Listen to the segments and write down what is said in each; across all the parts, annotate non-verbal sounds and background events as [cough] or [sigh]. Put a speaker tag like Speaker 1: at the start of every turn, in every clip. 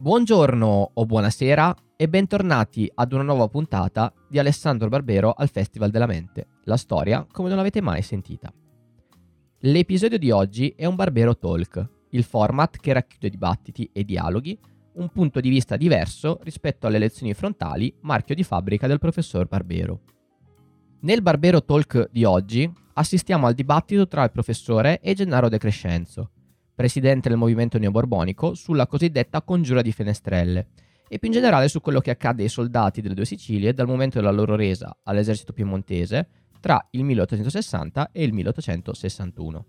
Speaker 1: Buongiorno o buonasera e bentornati ad una nuova puntata di Alessandro Barbero al Festival della Mente, la storia come non l'avete mai sentita. L'episodio di oggi è un Barbero Talk, il format che racchiude dibattiti e dialoghi, un punto di vista diverso rispetto alle lezioni frontali, marchio di fabbrica del professor Barbero. Nel Barbero Talk di oggi assistiamo al dibattito tra il professore e Gennaro De Crescenzo, presidente del movimento neoborbonico, sulla cosiddetta congiura di Fenestrelle e più in generale su quello che accade ai soldati delle due Sicilie dal momento della loro resa all'esercito piemontese tra il 1860 e il 1861.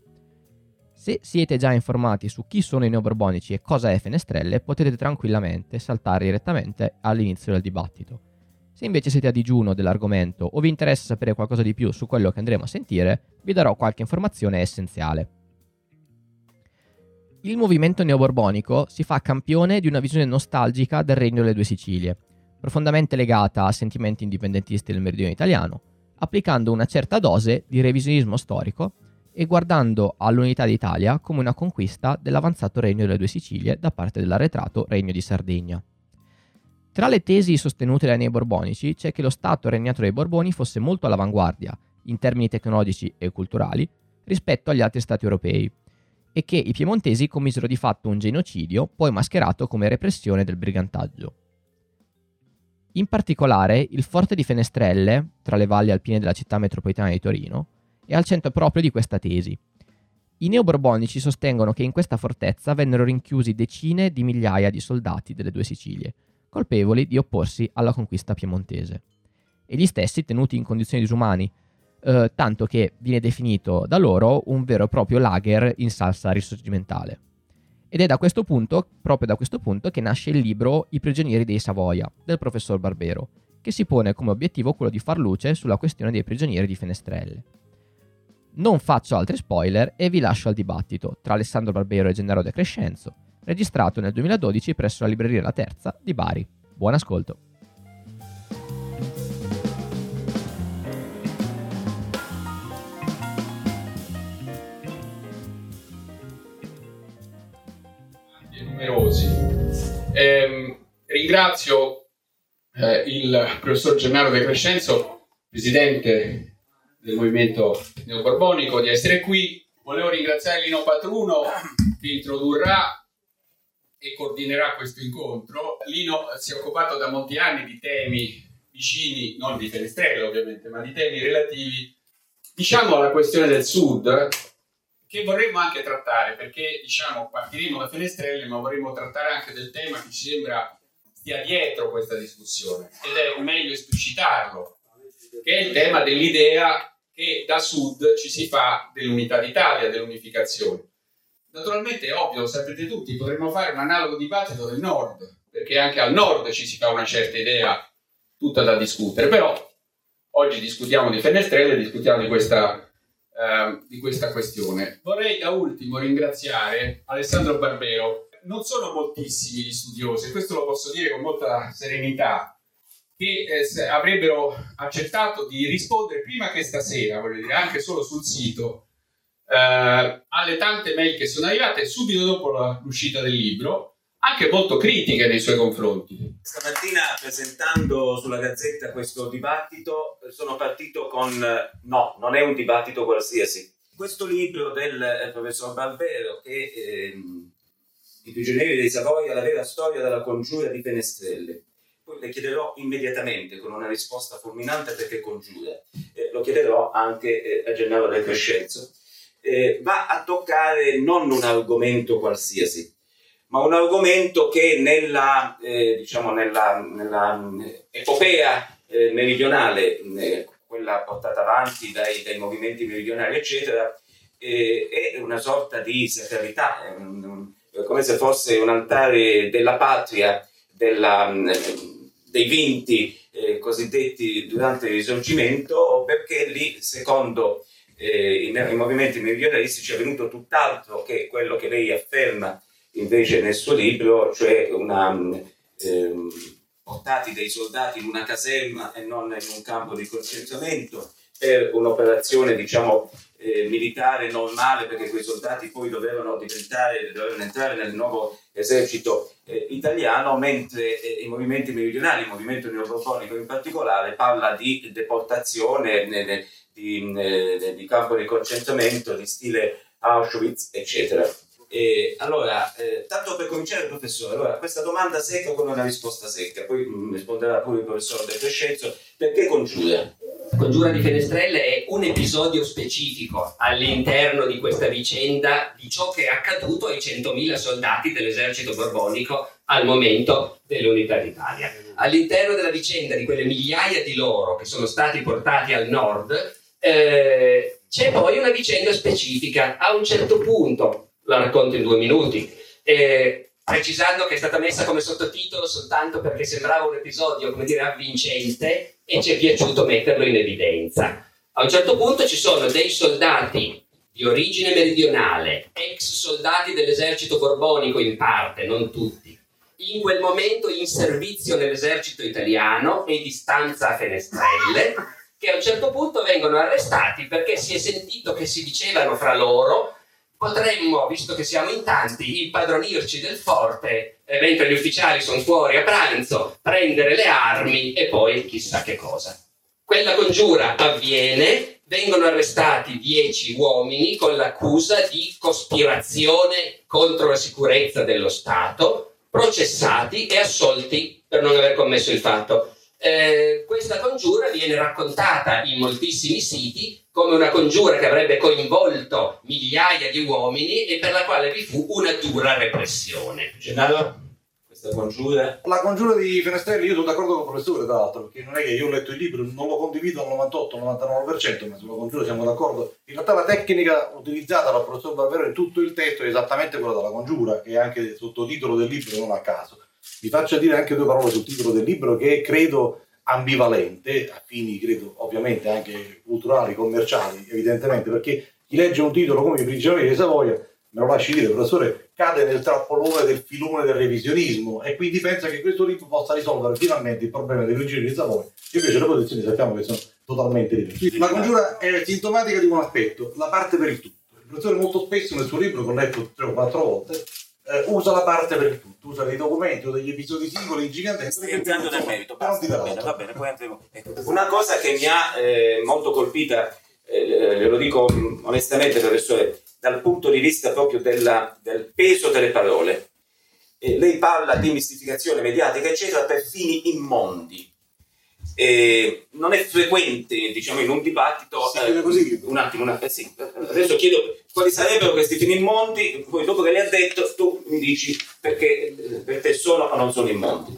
Speaker 1: Se siete già informati su chi sono i neoborbonici e cosa è Fenestrelle, potete tranquillamente saltare direttamente all'inizio del dibattito. Se invece siete a digiuno dell'argomento o vi interessa sapere qualcosa di più su quello che andremo a sentire, vi darò qualche informazione essenziale. Il movimento neoborbonico si fa campione di una visione nostalgica del regno delle due Sicilie, profondamente legata a sentimenti indipendentisti del meridione italiano, applicando una certa dose di revisionismo storico e guardando all'unità d'Italia come una conquista dell'avanzato regno delle due Sicilie da parte dell'arretrato regno di Sardegna. Tra le tesi sostenute dai nei borbonici c'è che lo Stato regnato dai Borboni fosse molto all'avanguardia, in termini tecnologici e culturali, rispetto agli altri Stati europei, e che i piemontesi commisero di fatto un genocidio, poi mascherato come repressione del brigantaggio. In particolare, il forte di Fenestrelle, tra le valli alpine della città metropolitana di Torino, è al centro proprio di questa tesi. I neoborbonici sostengono che in questa fortezza vennero rinchiusi decine di migliaia di soldati delle due Sicilie, colpevoli di opporsi alla conquista piemontese. E gli stessi tenuti in condizioni disumani, eh, tanto che viene definito da loro un vero e proprio lager in salsa risorgimentale. Ed è da questo punto, proprio da questo punto, che nasce il libro I prigionieri dei Savoia del professor Barbero, che si pone come obiettivo quello di far luce sulla questione dei prigionieri di Fenestrelle. Non faccio altri spoiler e vi lascio al dibattito tra Alessandro Barbero e Gennaro De Crescenzo, registrato nel 2012 presso la libreria La Terza di Bari. Buon ascolto!
Speaker 2: Ringrazio eh, il professor Gennaro De Crescenzo, presidente del movimento neoborbonico, di essere qui. Volevo ringraziare Lino Patruno che introdurrà e coordinerà questo incontro. Lino si è occupato da molti anni di temi vicini, non di Fenestrello ovviamente, ma di temi relativi, diciamo, alla questione del Sud, che vorremmo anche trattare, perché diciamo partiremo da Fenestrelle, ma vorremmo trattare anche del tema che ci sembra stia dietro questa discussione, ed è meglio esplicitarlo, che è il tema dell'idea che da sud ci si fa dell'unità d'Italia, dell'unificazione. Naturalmente è ovvio, lo sapete tutti, potremmo fare un analogo dibattito del nord, perché anche al nord ci si fa una certa idea tutta da discutere, però oggi discutiamo di Fenestrelle, discutiamo di questa Ehm, di questa questione. Vorrei da ultimo ringraziare Alessandro Barbero. Non sono moltissimi gli studiosi, questo lo posso dire con molta serenità, che eh, avrebbero accettato di rispondere prima che stasera, voglio dire, anche solo sul sito, eh, alle tante mail che sono arrivate subito dopo l'uscita del libro anche molto critiche nei suoi confronti.
Speaker 3: Stamattina presentando sulla Gazzetta questo dibattito sono partito con no, non è un dibattito qualsiasi. Questo libro del eh, professor Barbero che eh, I prigionieri dei Savoia, la vera storia della congiura di Fenestrelle. Poi le chiederò immediatamente con una risposta fulminante perché congiura. Eh, lo chiederò anche eh, a Gennaro del Crescenzo. Eh, va a toccare non un argomento qualsiasi, ma un argomento che nella, eh, diciamo nella, nella eh, epopea eh, meridionale, quella portata avanti dai, dai, movimenti meridionali, eccetera, è una sorta di sacralità, è un, come se fosse un altare della patria, della, mm, dei vinti eh, cosiddetti durante il risorgimento, perché lì, secondo i, i movimenti meridionalistici, è venuto tutt'altro che quello che lei afferma invece nel suo libro, cioè una, ehm, portati dei soldati in una caserma e non in un campo di concentramento, per un'operazione diciamo eh, militare normale perché quei soldati poi dovevano diventare, dovevano entrare nel nuovo esercito eh, italiano, mentre eh, i movimenti meridionali, il movimento neoborbonico in particolare, parla di deportazione, di, di, di campo di concentramento, di stile Auschwitz, eccetera. E allora, eh, tanto per cominciare, professore, allora, questa domanda secca con una risposta secca, poi mh, mm, risponderà pure il professor De Crescenzo, perché congiura?
Speaker 4: Congiura di Fenestrelle è un episodio specifico all'interno di questa vicenda di ciò che è accaduto ai 100.000 soldati dell'esercito borbonico al momento dell'unità d'Italia. All'interno della vicenda di quelle migliaia di loro che sono stati portati al nord, eh, c'è poi una vicenda specifica. A un certo punto, la racconto in due minuti, eh, precisando che è stata messa come sottotitolo soltanto perché sembrava un episodio, come dire, avvincente e ci è piaciuto metterlo in evidenza. A un certo punto ci sono dei soldati di origine meridionale, ex soldati dell'esercito borbonico in parte, non tutti, in quel momento in servizio nell'esercito italiano e di stanza a Fenestrelle, che a un certo punto vengono arrestati perché si è sentito che si dicevano fra loro potremmo, visto che siamo in tanti, impadronirci del forte e mentre gli ufficiali sono fuori a pranzo, prendere le armi e poi chissà che cosa. Quella congiura avviene, vengono arrestati dieci uomini con l'accusa di cospirazione contro la sicurezza dello Stato, processati e assolti per non aver commesso il fatto. Eh, questa congiura viene raccontata in moltissimi siti come una congiura che avrebbe coinvolto migliaia di uomini e per la quale vi fu una dura repressione.
Speaker 3: Gennaro? Questa congiura?
Speaker 5: La congiura di Fenestrelli, io sono d'accordo con il professore, tra l'altro, perché non è che io ho letto il libro, non lo condivido al 98-99%, ma sulla congiura siamo d'accordo. In realtà la tecnica utilizzata dal professor Barbero in tutto il testo è esattamente quella della congiura, che è anche il sottotitolo del libro, non a caso. Vi faccio dire anche due parole sul titolo del libro che credo ambivalente, a fini credo ovviamente anche culturali, commerciali, evidentemente, perché chi legge un titolo come I prigionieri di Savoia, me lo lasci dire, professore, cade nel trappolone del filone del revisionismo e quindi pensa che questo libro possa risolvere finalmente il problema dei prigionieri di Savoia. Invece le posizioni sappiamo che sono totalmente diverse. La congiura è sintomatica di un aspetto, la parte per il tutto. Il professore molto spesso nel suo libro, che ho letto tre o quattro volte, eh, usa la parte per il tutto, usa dei documenti o degli episodi singoli giganteschi.
Speaker 3: Entrando nel merito, basta, va bene, va bene, poi andremo. Ecco. Una cosa che mi ha eh, molto colpita, eh, lo dico onestamente professore, dal punto di vista proprio della, del peso delle parole. Eh, lei parla di mistificazione mediatica, eccetera, per fini immondi eh, non è frequente, diciamo, in un dibattito.
Speaker 5: Eh, così.
Speaker 3: Un attimo, un attimo eh, sì. adesso chiedo quali sarebbero questi fini immondi, poi dopo che li ha detto tu mi dici perché per te sono o non sono immondi.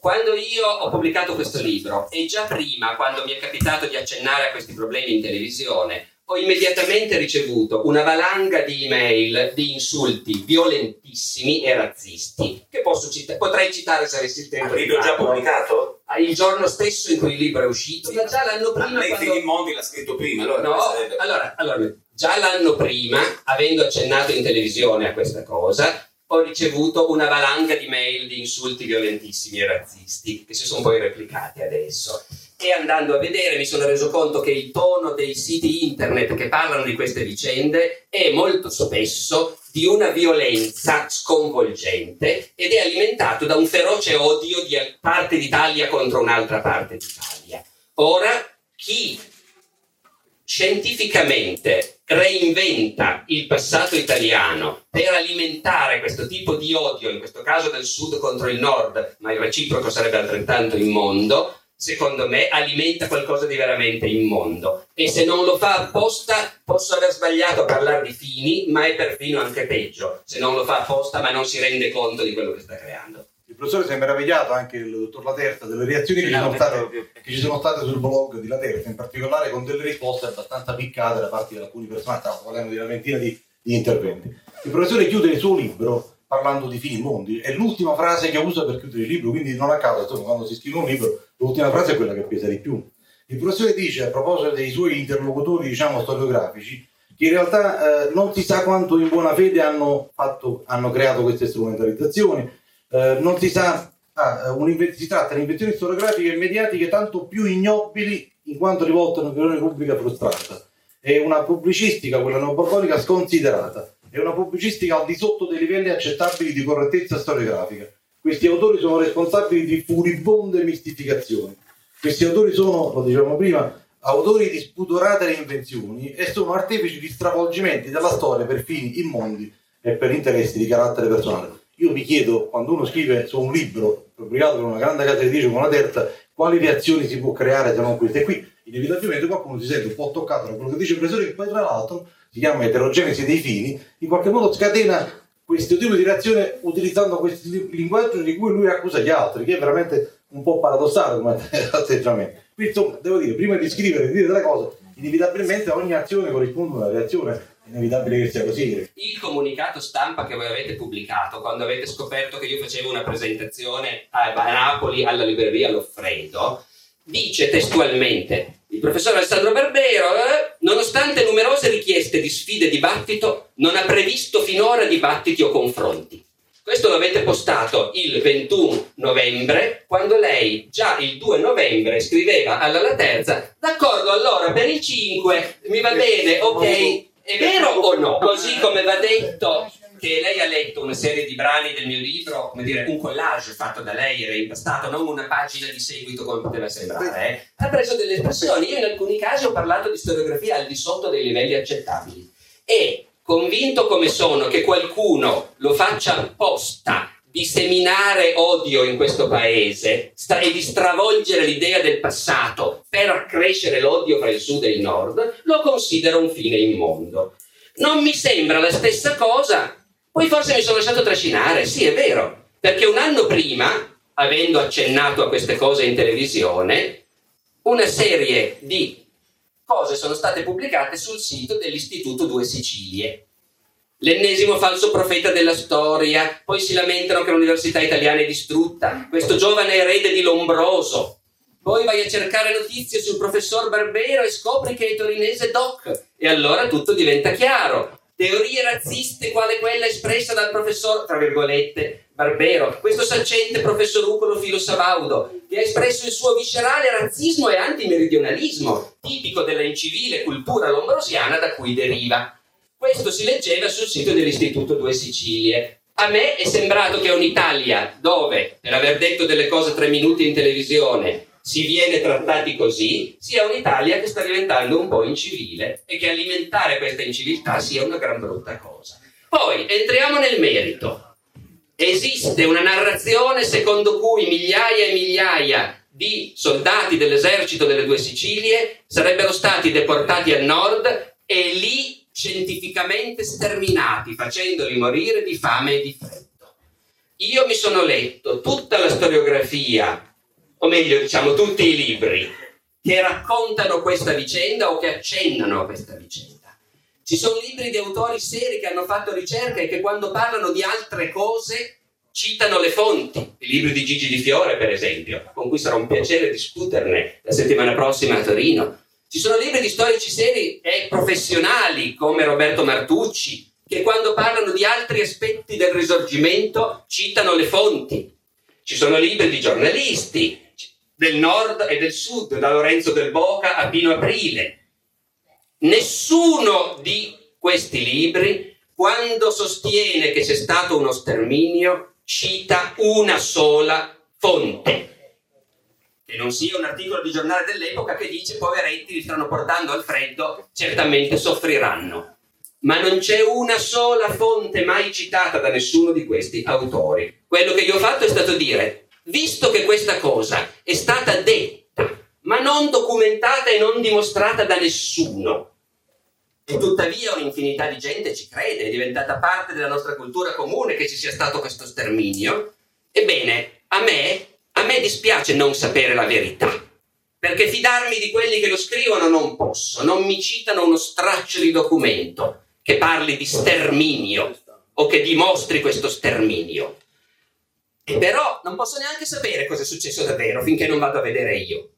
Speaker 4: Quando io ho pubblicato questo libro e già prima, quando mi è capitato di accennare a questi problemi in televisione, ho immediatamente ricevuto una valanga di email di insulti violentissimi e razzisti che cita- potrei citare se avessi il tempo.
Speaker 3: Il libro già pubblicato?
Speaker 4: Ah, il giorno stesso in cui il libro è uscito, ma già l'anno prima. Ma
Speaker 3: quando... Mondi l'ha scritto prima, allora.
Speaker 4: No, sarebbe... allora, allora, già l'anno prima, avendo accennato in televisione a questa cosa, ho ricevuto una valanga di mail di insulti violentissimi e razzisti che si sono poi replicati adesso e andando a vedere mi sono reso conto che il tono dei siti internet che parlano di queste vicende è molto spesso di una violenza sconvolgente ed è alimentato da un feroce odio di parte d'Italia contro un'altra parte d'Italia. Ora, chi scientificamente reinventa il passato italiano per alimentare questo tipo di odio, in questo caso del sud contro il nord, ma il reciproco sarebbe altrettanto immondo, secondo me, alimenta qualcosa di veramente immondo. E se non lo fa apposta, posso aver sbagliato a parlare di fini, ma è perfino anche peggio. Se non lo fa apposta, ma non si rende conto di quello che sta creando.
Speaker 5: Il professore si è meravigliato, anche il dottor Laterza, delle reazioni che, ci sono, state, che ci sono state sul blog di Laterza, in particolare con delle risposte abbastanza piccate da parte di alcuni personaggi, stiamo parlando di una ventina di, di interventi. Il professore chiude il suo libro parlando di fini mondi. È l'ultima frase che usa per chiudere il libro, quindi non a caso, insomma, quando si scrive un libro, l'ultima frase è quella che pesa di più. Il professore dice, a proposito dei suoi interlocutori, diciamo, storiografici, che in realtà eh, non si sa quanto in buona fede hanno, fatto, hanno creato queste strumentalizzazioni, eh, non si sa, ah, si tratta di invenzioni storiografiche e mediatiche tanto più ignobili in quanto rivolta a un'opinione pubblica frustrata. È una pubblicistica, quella neoborbonica, sconsiderata. È una pubblicistica al di sotto dei livelli accettabili di correttezza storiografica. Questi autori sono responsabili di furibonde mistificazioni. Questi autori sono, lo dicevamo prima, autori di spudorate reinvenzioni e sono artefici di stravolgimenti della storia per fini immondi e per interessi di carattere personale. Io mi chiedo, quando uno scrive su un libro pubblicato per una grande casa editrice come una terza, quali reazioni si può creare se non queste? Qui inevitabilmente qualcuno si sente un po' toccato da quello che dice il professore, che poi tra l'altro si chiama eterogenesi dei fini, in qualche modo scatena questo tipo di reazione utilizzando questo linguaggio di cui lui accusa gli altri, che è veramente un po' paradossale come [laughs] atteggiamento. Quindi insomma, devo dire, prima di scrivere e di dire delle cose, inevitabilmente a ogni azione corrisponde una reazione, è inevitabile che sia così.
Speaker 4: Il comunicato stampa che voi avete pubblicato quando avete scoperto che io facevo una presentazione a Napoli alla libreria Loffredo, dice testualmente il professor Alessandro Barbero, eh, nonostante numerose richieste di sfide e dibattito, non ha previsto finora dibattiti o confronti. Questo l'avete postato il 21 novembre, quando lei già il 2 novembre scriveva alla Laterza, d'accordo allora per il 5 mi va bene, ok, è vero o no? Così come va detto che lei ha letto una serie di brani del mio libro, come dire, un collage fatto da lei, era impastato, non una pagina di seguito come poteva sembrare, eh? ha preso delle espressioni, io in alcuni casi ho parlato di storiografia al di sotto dei livelli accettabili e convinto come sono che qualcuno lo faccia apposta di seminare odio in questo paese e di stravolgere l'idea del passato per accrescere l'odio fra il sud e il nord, lo considero un fine immondo. Non mi sembra la stessa cosa, poi forse mi sono lasciato trascinare, sì è vero, perché un anno prima, avendo accennato a queste cose in televisione, una serie di cose sono state pubblicate sul sito dell'Istituto Due Sicilie. L'ennesimo falso profeta della storia, poi si lamentano che l'università italiana è distrutta, questo giovane erede di Lombroso. Poi vai a cercare notizie sul professor Barbero e scopri che è torinese doc, e allora tutto diventa chiaro. Teorie razziste quale quella espressa dal professor, tra virgolette, Barbero, questo saccente professor Ucolo Filo Sabaudo, che ha espresso il suo viscerale razzismo e antimeridionalismo, tipico della incivile cultura lombrosiana da cui deriva. Questo si leggeva sul sito dell'Istituto Due Sicilie. A me è sembrato che un'Italia dove, per aver detto delle cose tre minuti in televisione, si viene trattati così, sia un'Italia che sta diventando un po' incivile e che alimentare questa inciviltà sia una gran brutta cosa. Poi entriamo nel merito. Esiste una narrazione secondo cui migliaia e migliaia di soldati dell'esercito delle due Sicilie sarebbero stati deportati al nord e lì scientificamente sterminati, facendoli morire di fame e di freddo. Io mi sono letto tutta la storiografia, o meglio diciamo tutti i libri, che raccontano questa vicenda o che accennano a questa vicenda. Ci sono libri di autori seri che hanno fatto ricerca e che quando parlano di altre cose citano le fonti, i libri di Gigi Di Fiore per esempio, con cui sarà un piacere discuterne la settimana prossima a Torino. Ci sono libri di storici seri e professionali come Roberto Martucci, che quando parlano di altri aspetti del risorgimento citano le fonti. Ci sono libri di giornalisti del nord e del sud, da Lorenzo del Boca a Pino Aprile, Nessuno di questi libri, quando sostiene che c'è stato uno sterminio, cita una sola fonte. Che non sia un articolo di giornale dell'epoca che dice poveretti li stanno portando al freddo, certamente soffriranno. Ma non c'è una sola fonte mai citata da nessuno di questi autori. Quello che io ho fatto è stato dire, visto che questa cosa è stata detta, ma non documentata e non dimostrata da nessuno, e tuttavia un'infinità di gente ci crede, è diventata parte della nostra cultura comune che ci sia stato questo sterminio. Ebbene, a me, a me dispiace non sapere la verità, perché fidarmi di quelli che lo scrivono non posso, non mi citano uno straccio di documento che parli di sterminio o che dimostri questo sterminio. Però non posso neanche sapere cosa è successo davvero finché non vado a vedere io.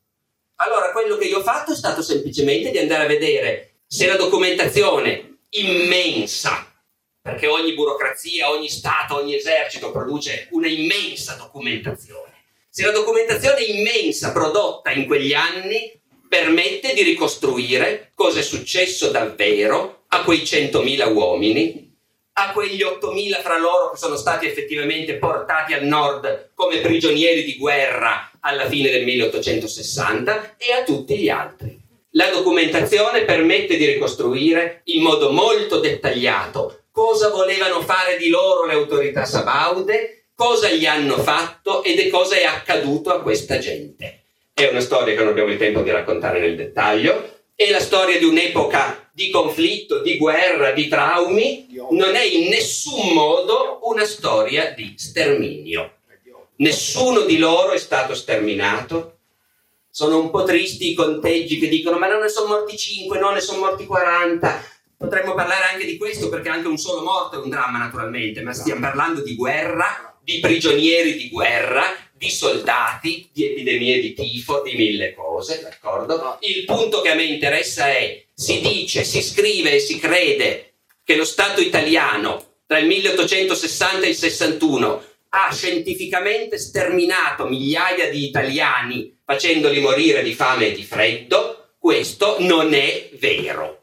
Speaker 4: Allora quello che io ho fatto è stato semplicemente di andare a vedere se la documentazione immensa, perché ogni burocrazia, ogni Stato, ogni esercito produce una immensa documentazione, se la documentazione immensa prodotta in quegli anni permette di ricostruire cosa è successo davvero a quei 100.000 uomini, a quegli 8.000 fra loro che sono stati effettivamente portati al nord come prigionieri di guerra alla fine del 1860 e a tutti gli altri. La documentazione permette di ricostruire in modo molto dettagliato cosa volevano fare di loro le autorità sabaude, cosa gli hanno fatto ed è cosa è accaduto a questa gente. È una storia che non abbiamo il tempo di raccontare nel dettaglio, è la storia di un'epoca di conflitto, di guerra, di traumi, non è in nessun modo una storia di sterminio. Nessuno di loro è stato sterminato. Sono un po' tristi i conteggi che dicono ma non ne sono morti 5, non ne sono morti 40. Potremmo parlare anche di questo perché anche un solo morto è un dramma naturalmente, ma stiamo parlando di guerra, di prigionieri di guerra, di soldati, di epidemie di tifo, di mille cose, d'accordo? Il punto che a me interessa è, si dice, si scrive e si crede che lo Stato italiano tra il 1860 e il 61 ha scientificamente sterminato migliaia di italiani facendoli morire di fame e di freddo, questo non è vero.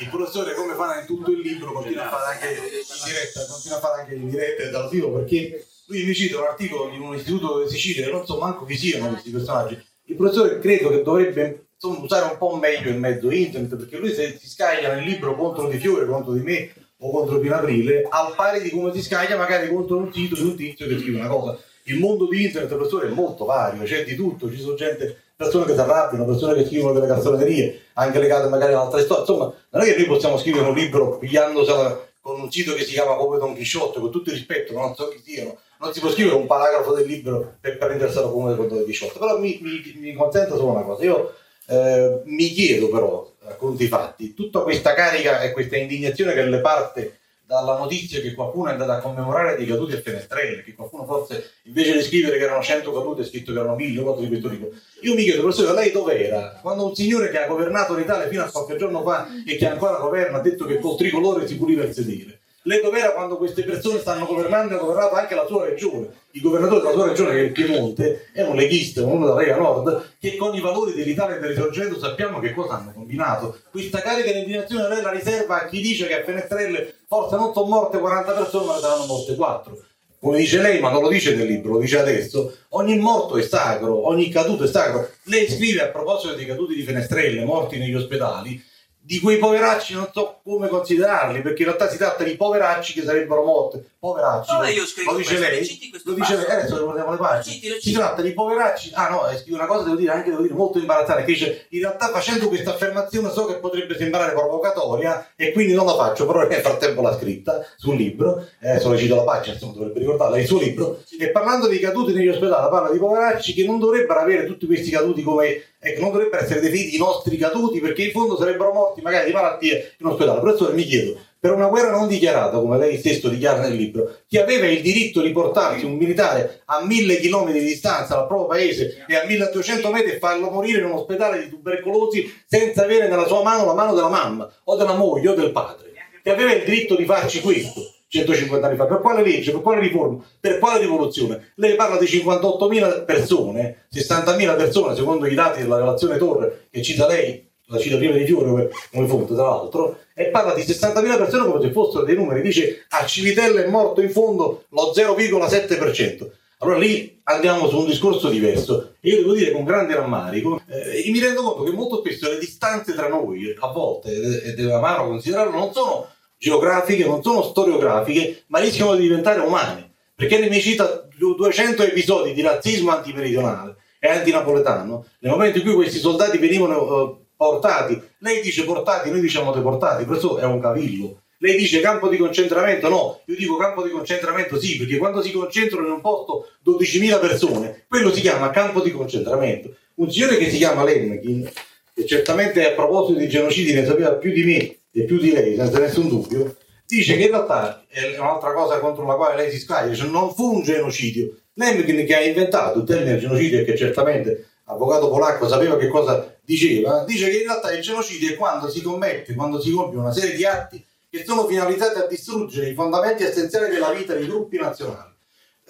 Speaker 5: Il professore, come fa in tutto il libro, continua a fare anche in diretta, continua a fare anche in diretta dal vivo perché lui mi cita un articolo di un istituto di Sicilia non so manco chi siano questi personaggi. Il professore credo che dovrebbe insomma, usare un po' meglio il mezzo internet perché lui se si scaglia nel libro contro Di Fiore, contro di me o contro Pino Aprile, al pari di come si scaglia magari contro un titolo di un tizio che scrive una cosa. Il mondo di internet, professore, è molto vario, c'è di tutto, ci sono gente, persone che si arrabbiano, persone che scrivono delle castronerie, anche legate magari ad altre storie. Insomma, non è che noi possiamo scrivere un libro pigliandosela con un sito che si chiama come Don Chisciotte, con tutto il rispetto, non so chi siano, non si può scrivere un paragrafo del libro per prenderselo come Don Chisciotte, però mi, mi, mi consenta solo una cosa, io eh, mi chiedo però, a conti fatti, tutta questa carica e questa indignazione che le parte dalla notizia che qualcuno è andato a commemorare dei caduti a Fenestrelle, che qualcuno forse invece di scrivere che erano 100 caduti ha scritto che erano 1000 cose di questo tipo. Io mi chiedo, professore, lei dov'era? Quando un signore che ha governato l'Italia fino a qualche giorno fa e che ancora governa ha detto che col tricolore si puliva il sedere. Lei dov'era quando queste persone stanno governando e ha governato anche la sua regione? Il governatore della sua regione, che è il Piemonte, è un leghista, uno della Lega Nord, che con i valori dell'Italia e del risorgimento sappiamo che cosa hanno combinato. Questa carica di indignazione lei la riserva a chi dice che a Fenestrelle forse non sono morte 40 persone, ma ne saranno morte 4 come dice lei, ma non lo dice nel libro, lo dice adesso, ogni morto è sacro, ogni caduto è sacro. Lei scrive a proposito dei caduti di Fenestrelle, morti negli ospedali, di quei poveracci non so come considerarli, perché in realtà si tratta di poveracci che sarebbero morti. Poveracci.
Speaker 4: No, io scrivo
Speaker 5: lo dice
Speaker 4: questo,
Speaker 5: lei. Lo dice lei, adesso guardiamo le pagine. Si tratta di poveracci. Ah no, una cosa, devo dire, anche devo dire, molto imbarazzante, che dice, in realtà facendo questa affermazione so che potrebbe sembrare provocatoria e quindi non la faccio, però nel frattempo l'ha scritta sul libro, eh, le cito la pagina, insomma dovrebbe ricordarla, è il suo libro, e parlando dei caduti negli ospedali, parla di poveracci che non dovrebbero avere tutti questi caduti come, ecco, non dovrebbero essere definiti i nostri caduti perché in fondo sarebbero morti magari di malattie in ospedale. Professore, mi chiedo, per una guerra non dichiarata, come lei stesso dichiara nel libro, chi aveva il diritto di portarsi un militare a mille chilometri di distanza dal proprio paese e a 1200 metri e farlo morire in un ospedale di tubercolosi senza avere nella sua mano la mano della mamma o della moglie o del padre? Chi aveva il diritto di farci questo 150 anni fa? Per quale legge? Per quale riforma? Per quale rivoluzione? Lei parla di 58.000 persone, 60.000 persone secondo i dati della relazione Torre che cita lei la cita prima di Fiore come, fonte tra l'altro, e parla di 60.000 persone come se fossero dei numeri, dice a Civitella è morto in fondo lo 0,7%. Allora lì andiamo su un discorso diverso e io devo dire con grande rammarico, eh, mi rendo conto che molto spesso le distanze tra noi, a volte, ed è amaro considerarlo, non sono geografiche, non sono storiografiche, ma rischiano di diventare umane. Perché mi cita 200 episodi di razzismo antimeridionale e antinapoletano, nel momento in cui questi soldati venivano eh, portati, lei dice portati, noi diciamo deportati, questo è un cavillo. Lei dice campo di concentramento, no, io dico campo di concentramento sì, perché quando si concentrano in un posto 12.000 persone, quello si chiama campo di concentramento. Un signore che si chiama Lemkin, che certamente a proposito di genocidi ne sapeva più di me e più di lei, senza nessun dubbio, dice che in realtà è un'altra cosa contro la quale lei si scaglia, cioè non fu un genocidio. Lemkin che ha inventato il termine genocidio e che certamente avvocato polacco sapeva che cosa diceva, dice che in realtà il genocidio è quando si commette, quando si compie una serie di atti che sono finalizzati a distruggere i fondamenti essenziali della vita dei gruppi nazionali.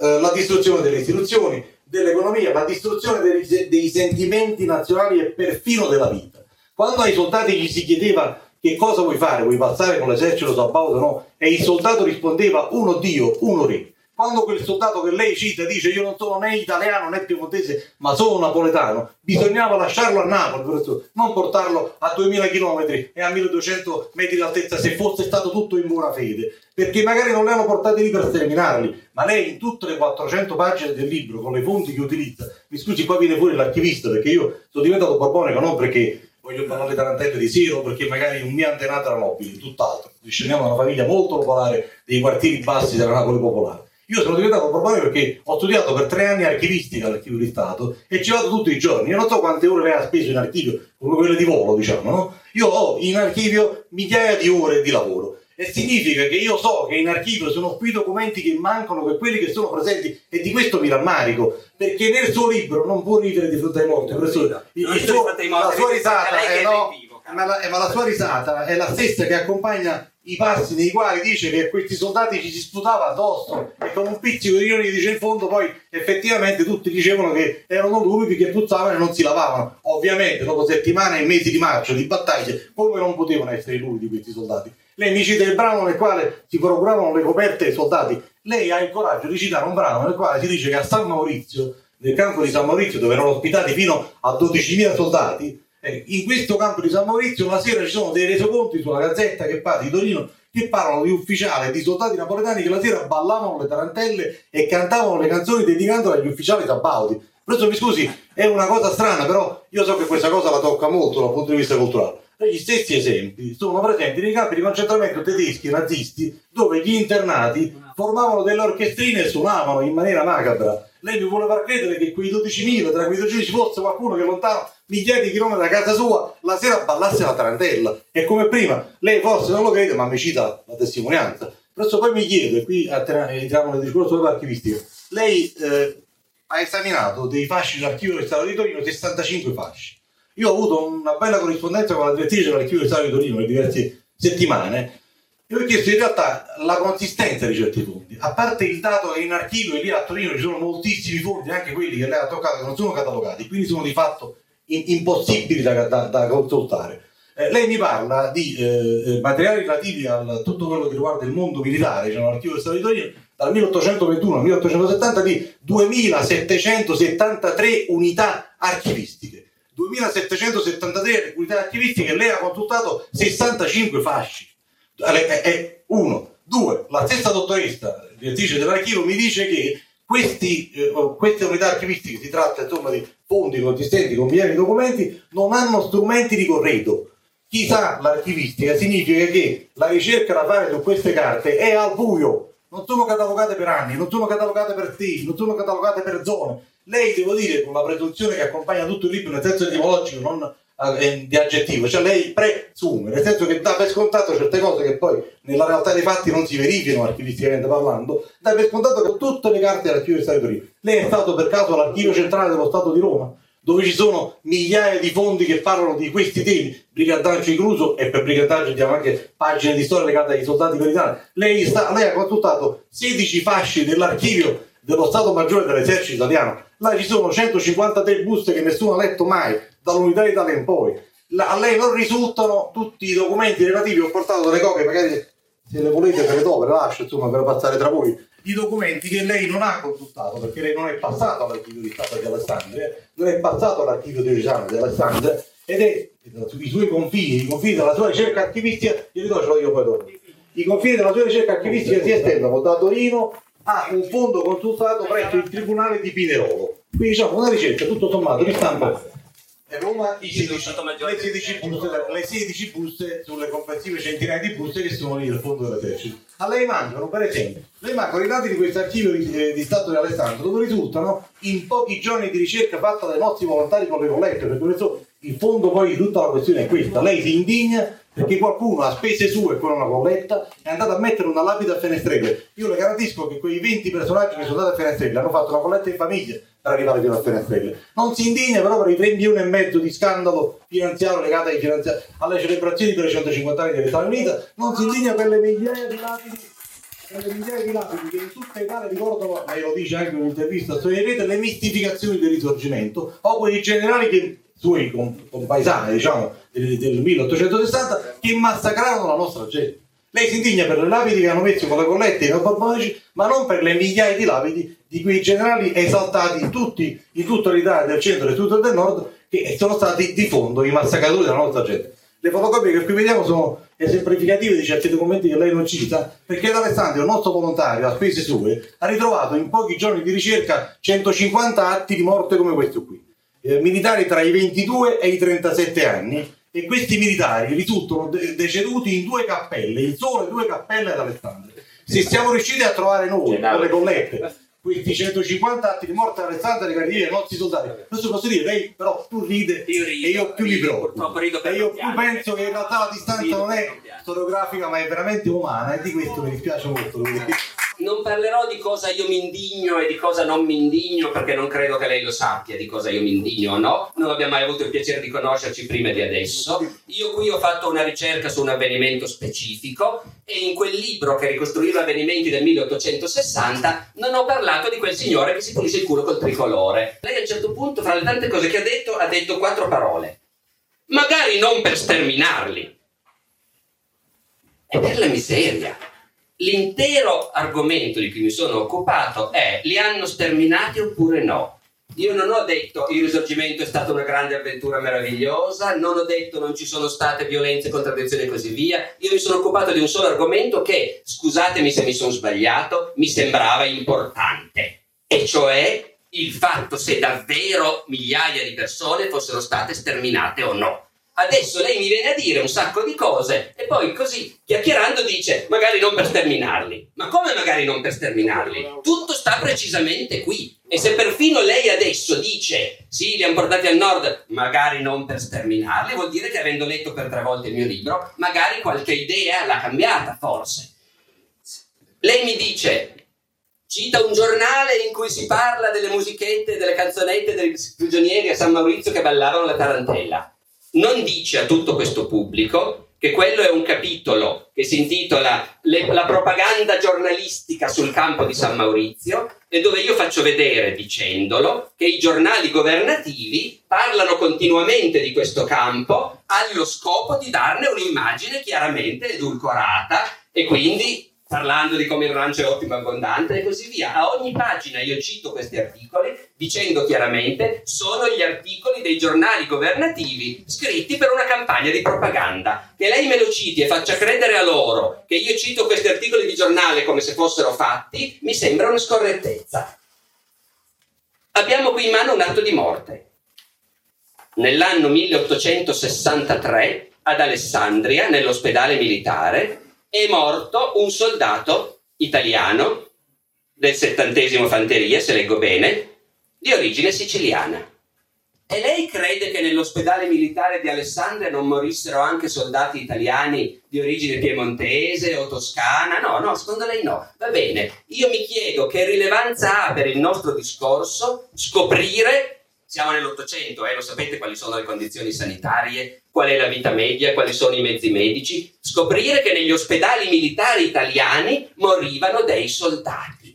Speaker 5: Eh, la distruzione delle istituzioni, dell'economia, ma distruzione dei, dei sentimenti nazionali e perfino della vita. Quando ai soldati gli si chiedeva che cosa vuoi fare, vuoi passare con l'esercito sabaudo o no? E il soldato rispondeva uno Dio, uno re. Quando quel soldato che lei cita dice io non sono né italiano né piemontese ma sono napoletano, bisognava lasciarlo a Napoli, non portarlo a 2000 km e a 1200 metri d'altezza se fosse stato tutto in buona fede, perché magari non le hanno portati lì per sterminarli, ma lei in tutte le 400 pagine del libro con le fonti che utilizza, mi scusi qua viene fuori l'archivista perché io sono diventato borbonico non perché voglio parlare tarantelle di Siro perché magari un mio antenato era nobile, tutt'altro, discendiamo da una famiglia molto popolare dei quartieri bassi della Napoli popolare io sono diventato probabile perché ho studiato per tre anni archivistica all'archivio di Stato e ci vado tutti i giorni. Io non so quante ore lei ha speso in archivio, come quelle di volo, diciamo, no? Io ho in archivio migliaia di ore di lavoro. E significa che io so che in archivio sono qui documenti che mancano per quelli che sono presenti e di questo mi rammarico, perché nel suo libro non può ridere di fronte ai morti, professore. la sua risata è, no, ma la, ma la sua risata è la stessa che accompagna i passi nei quali dice che questi soldati ci si sputava addosso e con un pizzico di ironia dice in fondo poi effettivamente tutti dicevano che erano lumidi che puzzavano e non si lavavano. Ovviamente dopo settimane e mesi di marcia di battaglie come non potevano essere lumidi questi soldati lei mi cita il brano nel quale si procuravano le coperte ai soldati lei ha il coraggio di citare un brano nel quale si dice che a San Maurizio nel campo di San Maurizio dove erano ospitati fino a 12.000 soldati eh, in questo campo di San Maurizio la sera ci sono dei resoconti sulla gazzetta che parla di Torino che parlano di ufficiali di soldati napoletani che la sera ballavano le tarantelle e cantavano le canzoni dedicandole agli ufficiali sabauti. Questo mi scusi, è una cosa strana, però io so che questa cosa la tocca molto dal punto di vista culturale. Gli stessi esempi sono presenti nei campi di concentramento tedeschi nazisti dove gli internati formavano delle orchestrine e suonavano in maniera macabra lei mi vuole far credere che quei 12.000, tra quei 12.000 ci fosse qualcuno che lontano migliaia di chilometri da casa sua la sera ballasse la tarantella. E come prima, lei forse non lo crede, ma mi cita la testimonianza. Adesso poi mi chiedo, e qui entriamo nel discorso dell'archivistica, lei eh, ha esaminato dei fasci dell'archivio del Stato di Torino, 65 fasci. Io ho avuto una bella corrispondenza con la direttrice dell'archivio del Stato di Torino per diverse settimane io ho chiesto in realtà la consistenza di certi fondi, a parte il dato che in archivio e lì a Torino ci sono moltissimi fondi, anche quelli che lei ha toccato, che non sono catalogati, quindi sono di fatto in, impossibili da, da, da consultare. Eh, lei mi parla di eh, eh materiali relativi a tutto quello che riguarda il mondo militare, cioè l'archivio del Stato di Torino, dal 1821 al 1870 di 2773 unità archivistiche. 2773 unità archivistiche, lei ha consultato 65 fasci è uno. Due, la stessa dottoressa, direttrice dell'archivio, mi dice che questi, eh, queste unità archivistiche, si tratta insomma di fondi consistenti con migliaia di documenti, non hanno strumenti di corredo. Chi sa l'archivistica significa che la ricerca da fare su queste carte è al buio, non sono catalogate per anni, non sono catalogate per stili, non sono catalogate per zone. Lei, devo dire, con la presunzione che accompagna tutto il libro nel senso etimologico, non eh, di aggettivo, cioè lei presume, nel senso che dà per scontato certe cose che poi nella realtà dei fatti non si verificano archivisticamente parlando, dà per scontato che tutte le carte dell'archivio di Stato di Torino. Lei è stato per caso all'archivio centrale dello Stato di Roma, dove ci sono migliaia di fondi che parlano di questi temi, brigandaggio incluso, e per brigandaggio diamo anche pagine di storia legate ai soldati militari. Lei, sta, lei ha consultato 16 fasci dell'archivio dello Stato Maggiore dell'Esercito Italiano. Là ci sono 153 buste che nessuno ha letto mai, dall'unità d'Italia in poi. La, a lei non risultano tutti i documenti relativi, ho portato delle copie, magari se le volete ve le do, ve le lascio, insomma, per passare tra voi, i documenti che lei non ha consultato, perché lei non è passato all'archivio di Stato di Alessandria, non è passato all'archivio diocesano di Alessandria, ed è i suoi confini, i confini della sua ricerca archivistica, glieli do, ce l'ho io poi dopo. I confini della sua ricerca archivistica si estendono da Torino a un fondo consultato presso il Tribunale di Pinerolo. Quindi diciamo una ricerca tutto sommato di stampa Roma i 16, le, 16 buste, le 16 buste sulle complessive centinaia di buste che sono lì nel fondo dell'esercito. A lei mancano, per esempio, lei mancano i dati di questo archivio di, eh, di, Stato di Alessandro, dove risultano in pochi giorni di ricerca fatta dai nostri volontari con le collette, perché questo, il fondo poi di tutta la questione è questa. Lei si indigna perché qualcuno a spese sue con una colletta è andato a mettere una lapide a Fenestrelle. Io le garantisco che quei 20 personaggi che sono andati a Fenestrelle hanno fatto una colletta in famiglia per arrivare fino a Fenestrelle. Non si indigna però per i 3 milioni e mezzo di scandalo finanziario legato alle celebrazioni per i 150 anni delle Stati Unite, non si indigna per le migliaia di lapidi le migliaia di lapidi che in tutta Italia ricordano, lei lo dice anche in un'intervista, vedete le mistificazioni del risorgimento o quei generali che suoi compaesani diciamo del, del 1860 che massacrarono la nostra gente lei si indigna per le lapidi che hanno messo con le collette i borbonici ma non per le migliaia di lapidi di quei generali esaltati tutti, in tutta l'Italia del centro e tutto del nord che sono stati di fondo i massacratori della nostra gente le fotocopie che qui vediamo sono esemplificative di certi documenti che lei non cita, perché D'Alessandro, il nostro volontario, a spese sue, ha ritrovato in pochi giorni di ricerca 150 atti di morte come questo qui. Eh, militari tra i 22 e i 37 anni, e questi militari risultano de- deceduti in due cappelle, in sole due cappelle ad Alessandria. Se siamo riusciti a trovare noi, con le collette, questi 150 atti di morte Alessandria Carriere, i nostri soldati. Questo posso dire, lei però più ride
Speaker 4: io rido,
Speaker 5: e io più li provo.
Speaker 4: E
Speaker 5: io più penso che in realtà la distanza non è storiografica ma è veramente umana e di questo mi dispiace molto.
Speaker 4: Non parlerò di cosa io mi indigno e di cosa non mi indigno perché non credo che lei lo sappia di cosa io mi indigno o no. Non abbiamo mai avuto il piacere di conoscerci prima di adesso. Io qui ho fatto una ricerca su un avvenimento specifico e in quel libro che ricostruiva avvenimenti del 1860 non ho parlato di quel signore che si pulisce il culo col tricolore. Lei a un certo punto, fra le tante cose che ha detto, ha detto quattro parole. Magari non per sterminarli. E per la miseria l'intero argomento di cui mi sono occupato è li hanno sterminati oppure no? Io non ho detto il risorgimento è stata una grande avventura meravigliosa, non ho detto non ci sono state violenze, contraddizioni e così via. Io mi sono occupato di un solo argomento che, scusatemi se mi sono sbagliato, mi sembrava importante, e cioè il fatto se davvero migliaia di persone fossero state sterminate o no adesso lei mi viene a dire un sacco di cose e poi così chiacchierando dice magari non per sterminarli. Ma come magari non per sterminarli? Tutto sta precisamente qui. E se perfino lei adesso dice sì, li hanno portati al nord, magari non per sterminarli, vuol dire che avendo letto per tre volte il mio libro, magari qualche idea l'ha cambiata, forse. Lei mi dice, cita un giornale in cui si parla delle musichette, delle canzonette dei prigionieri a San Maurizio che ballavano la tarantella non dice a tutto questo pubblico che quello è un capitolo che si intitola le, La propaganda giornalistica sul campo di San Maurizio e dove io faccio vedere, dicendolo, che i giornali governativi parlano continuamente di questo campo allo scopo di darne un'immagine chiaramente edulcorata e quindi parlando di come il rancio è ottimo e abbondante e così via. A ogni pagina io cito questi articoli dicendo chiaramente sono gli articoli dei giornali governativi scritti per una campagna di propaganda. Che lei me lo citi e faccia credere a loro che io cito questi articoli di giornale come se fossero fatti, mi sembra una scorrettezza. Abbiamo qui in mano un atto di morte. Nell'anno 1863 ad Alessandria, nell'ospedale militare, è morto un soldato italiano del settantesimo fanteria, se leggo bene, di origine siciliana. E lei crede che nell'ospedale militare di Alessandria non morissero anche soldati italiani di origine piemontese o toscana? No, no, secondo lei no. Va bene, io mi chiedo che rilevanza ha per il nostro discorso scoprire siamo nell'Ottocento, eh, lo sapete quali sono le condizioni sanitarie, qual è la vita media, quali sono i mezzi medici. Scoprire che negli ospedali militari italiani morivano dei soldati.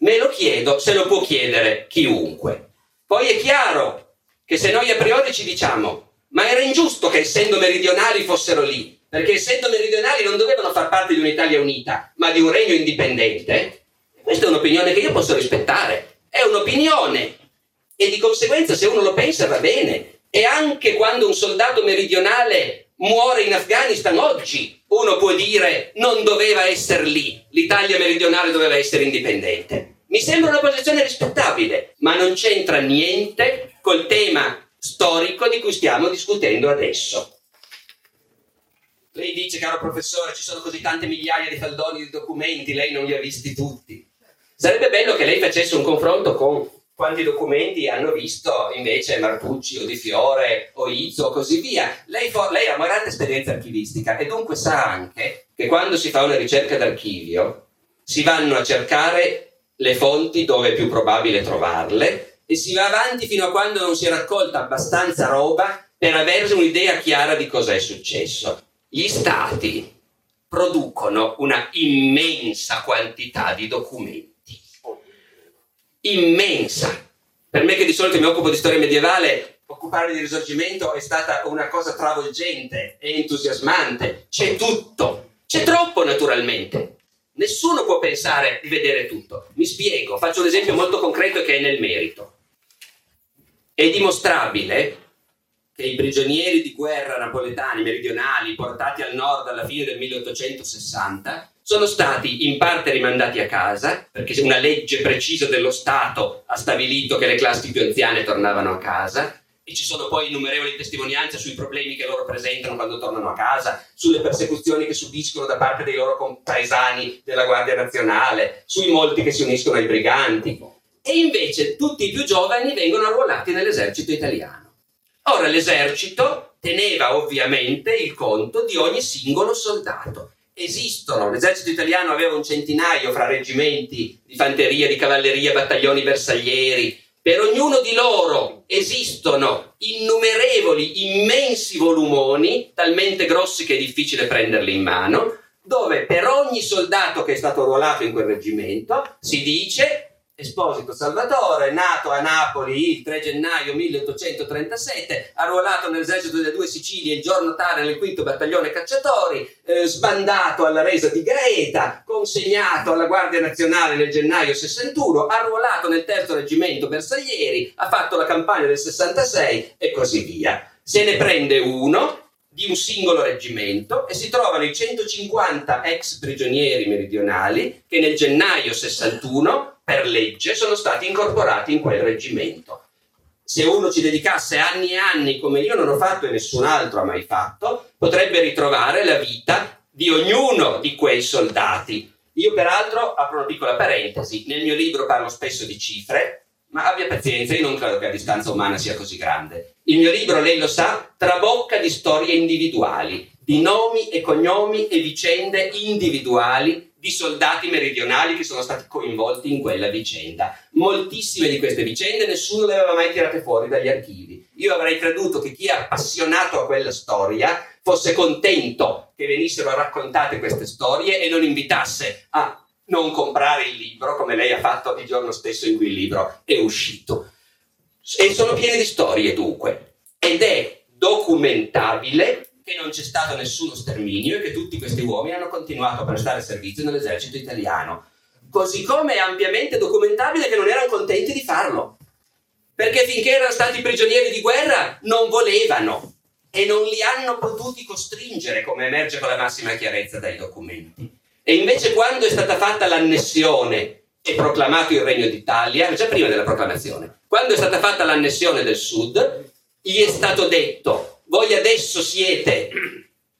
Speaker 4: Me lo chiedo, se lo può chiedere chiunque. Poi è chiaro che se noi a priori ci diciamo, ma era ingiusto che essendo meridionali fossero lì, perché essendo meridionali non dovevano far parte di un'Italia unita, ma di un regno indipendente, questa è un'opinione che io posso rispettare. È un'opinione e di conseguenza se uno lo pensa va bene. E anche quando un soldato meridionale muore in Afghanistan oggi, uno può dire non doveva essere lì, l'Italia meridionale doveva essere indipendente. Mi sembra una posizione rispettabile, ma non c'entra niente col tema storico di cui stiamo discutendo adesso. Lei dice, caro professore, ci sono così tante migliaia di faldoni di documenti, lei non li ha visti tutti. Sarebbe bello che lei facesse un confronto con quanti documenti hanno visto invece Martucci o Di Fiore o Izzo o così via. Lei, for- lei ha una grande esperienza archivistica e dunque sa anche che quando si fa una ricerca d'archivio si vanno a cercare le fonti dove è più probabile trovarle e si va avanti fino a quando non si è raccolta abbastanza roba per avere un'idea chiara di cosa è successo. Gli stati producono una immensa quantità di documenti. Immensa. Per me che di solito mi occupo di storia medievale, occuparmi di risorgimento è stata una cosa travolgente e entusiasmante. C'è tutto. C'è troppo naturalmente. Nessuno può pensare di vedere tutto. Mi spiego, faccio un esempio molto concreto che è nel merito. È dimostrabile che i prigionieri di guerra napoletani meridionali portati al nord alla fine del 1860 sono stati in parte rimandati a casa, perché una legge precisa dello Stato ha stabilito che le classi più anziane tornavano a casa, e ci sono poi innumerevoli testimonianze sui problemi che loro presentano quando tornano a casa, sulle persecuzioni che subiscono da parte dei loro compaesani della Guardia Nazionale, sui molti che si uniscono ai briganti. E invece tutti i più giovani vengono arruolati nell'esercito italiano. Ora l'esercito teneva ovviamente il conto di ogni singolo soldato. Esistono, l'esercito italiano aveva un centinaio fra reggimenti di fanteria, di cavalleria, battaglioni bersaglieri. Per ognuno di loro esistono innumerevoli, immensi volumoni, talmente grossi che è difficile prenderli in mano, dove per ogni soldato che è stato ruolato in quel reggimento si dice Esposito Salvatore, nato a Napoli il 3 gennaio 1837, arruolato nell'esercito delle due Sicilie il giorno tale nel quinto battaglione cacciatori, eh, sbandato alla resa di Gaeta, consegnato alla Guardia Nazionale nel gennaio 61, arruolato nel terzo reggimento Bersaglieri, ha fatto la campagna del 66 e così via. Se ne prende uno di un singolo reggimento e si trovano i 150 ex prigionieri meridionali che nel gennaio 61 per legge sono stati incorporati in quel reggimento. Se uno ci dedicasse anni e anni, come io non ho fatto e nessun altro ha mai fatto, potrebbe ritrovare la vita di ognuno di quei soldati. Io peraltro apro una piccola parentesi, nel mio libro parlo spesso di cifre, ma abbia pazienza, io non credo che la distanza umana sia così grande. Il mio libro, lei lo sa, trabocca di storie individuali, di nomi e cognomi e vicende individuali di soldati meridionali che sono stati coinvolti in quella vicenda. Moltissime di queste vicende nessuno le aveva mai tirate fuori dagli archivi. Io avrei creduto che chi è appassionato a quella storia fosse contento che venissero raccontate queste storie e non invitasse a non comprare il libro come lei ha fatto il giorno stesso in cui il libro è uscito. E sono piene di storie dunque ed è documentabile che non c'è stato nessuno sterminio e che tutti questi uomini hanno continuato a prestare servizio nell'esercito italiano. Così come è ampiamente documentabile che non erano contenti di farlo. Perché finché erano stati prigionieri di guerra non volevano e non li hanno potuti costringere, come emerge con la massima chiarezza dai documenti. E invece quando è stata fatta l'annessione e proclamato il Regno d'Italia, già prima della proclamazione, quando è stata fatta l'annessione del Sud, gli è stato detto voi adesso siete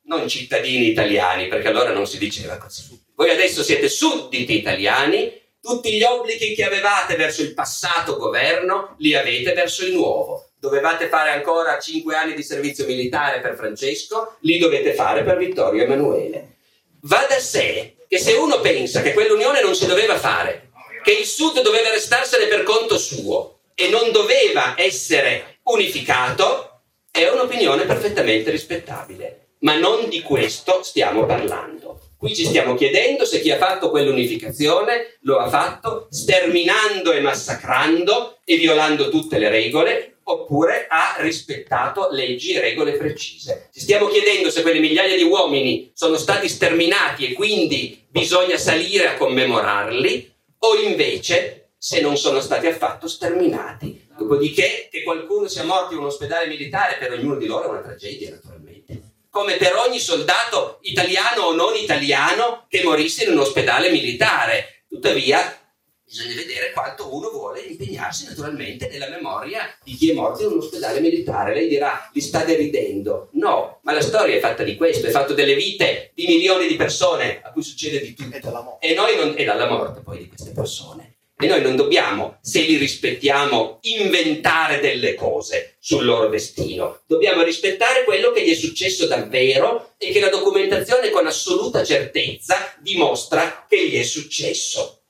Speaker 4: non cittadini italiani, perché allora non si diceva così. Voi adesso siete sudditi italiani, tutti gli obblighi che avevate verso il passato governo li avete verso il nuovo. Dovevate fare ancora cinque anni di servizio militare per Francesco, li dovete fare per Vittorio Emanuele. Va da sé che se uno pensa che quell'unione non si doveva fare, che il Sud doveva restarsene per conto suo e non doveva essere unificato, è un'opinione perfettamente rispettabile, ma non di questo stiamo parlando. Qui ci stiamo chiedendo se chi ha fatto quell'unificazione lo ha fatto sterminando e massacrando e violando tutte le regole oppure ha rispettato leggi e regole precise. Ci stiamo chiedendo se quelle migliaia di uomini sono stati sterminati e quindi bisogna salire a commemorarli o invece se non sono stati affatto sterminati Dopodiché che qualcuno sia morto in un ospedale militare per ognuno di loro è una tragedia, naturalmente. Come per ogni soldato italiano o non italiano che morisse in un ospedale militare. Tuttavia, bisogna vedere quanto uno vuole impegnarsi naturalmente nella memoria di chi è morto in un ospedale militare. Lei dirà, li sta deridendo. No, ma la storia è fatta di questo, è fatta delle vite di milioni di persone a cui succede di tutto. E, noi non, e dalla morte poi di queste persone. E noi non dobbiamo, se li rispettiamo, inventare delle cose sul loro destino. Dobbiamo rispettare quello che gli è successo davvero e che la documentazione con assoluta certezza dimostra che gli è successo.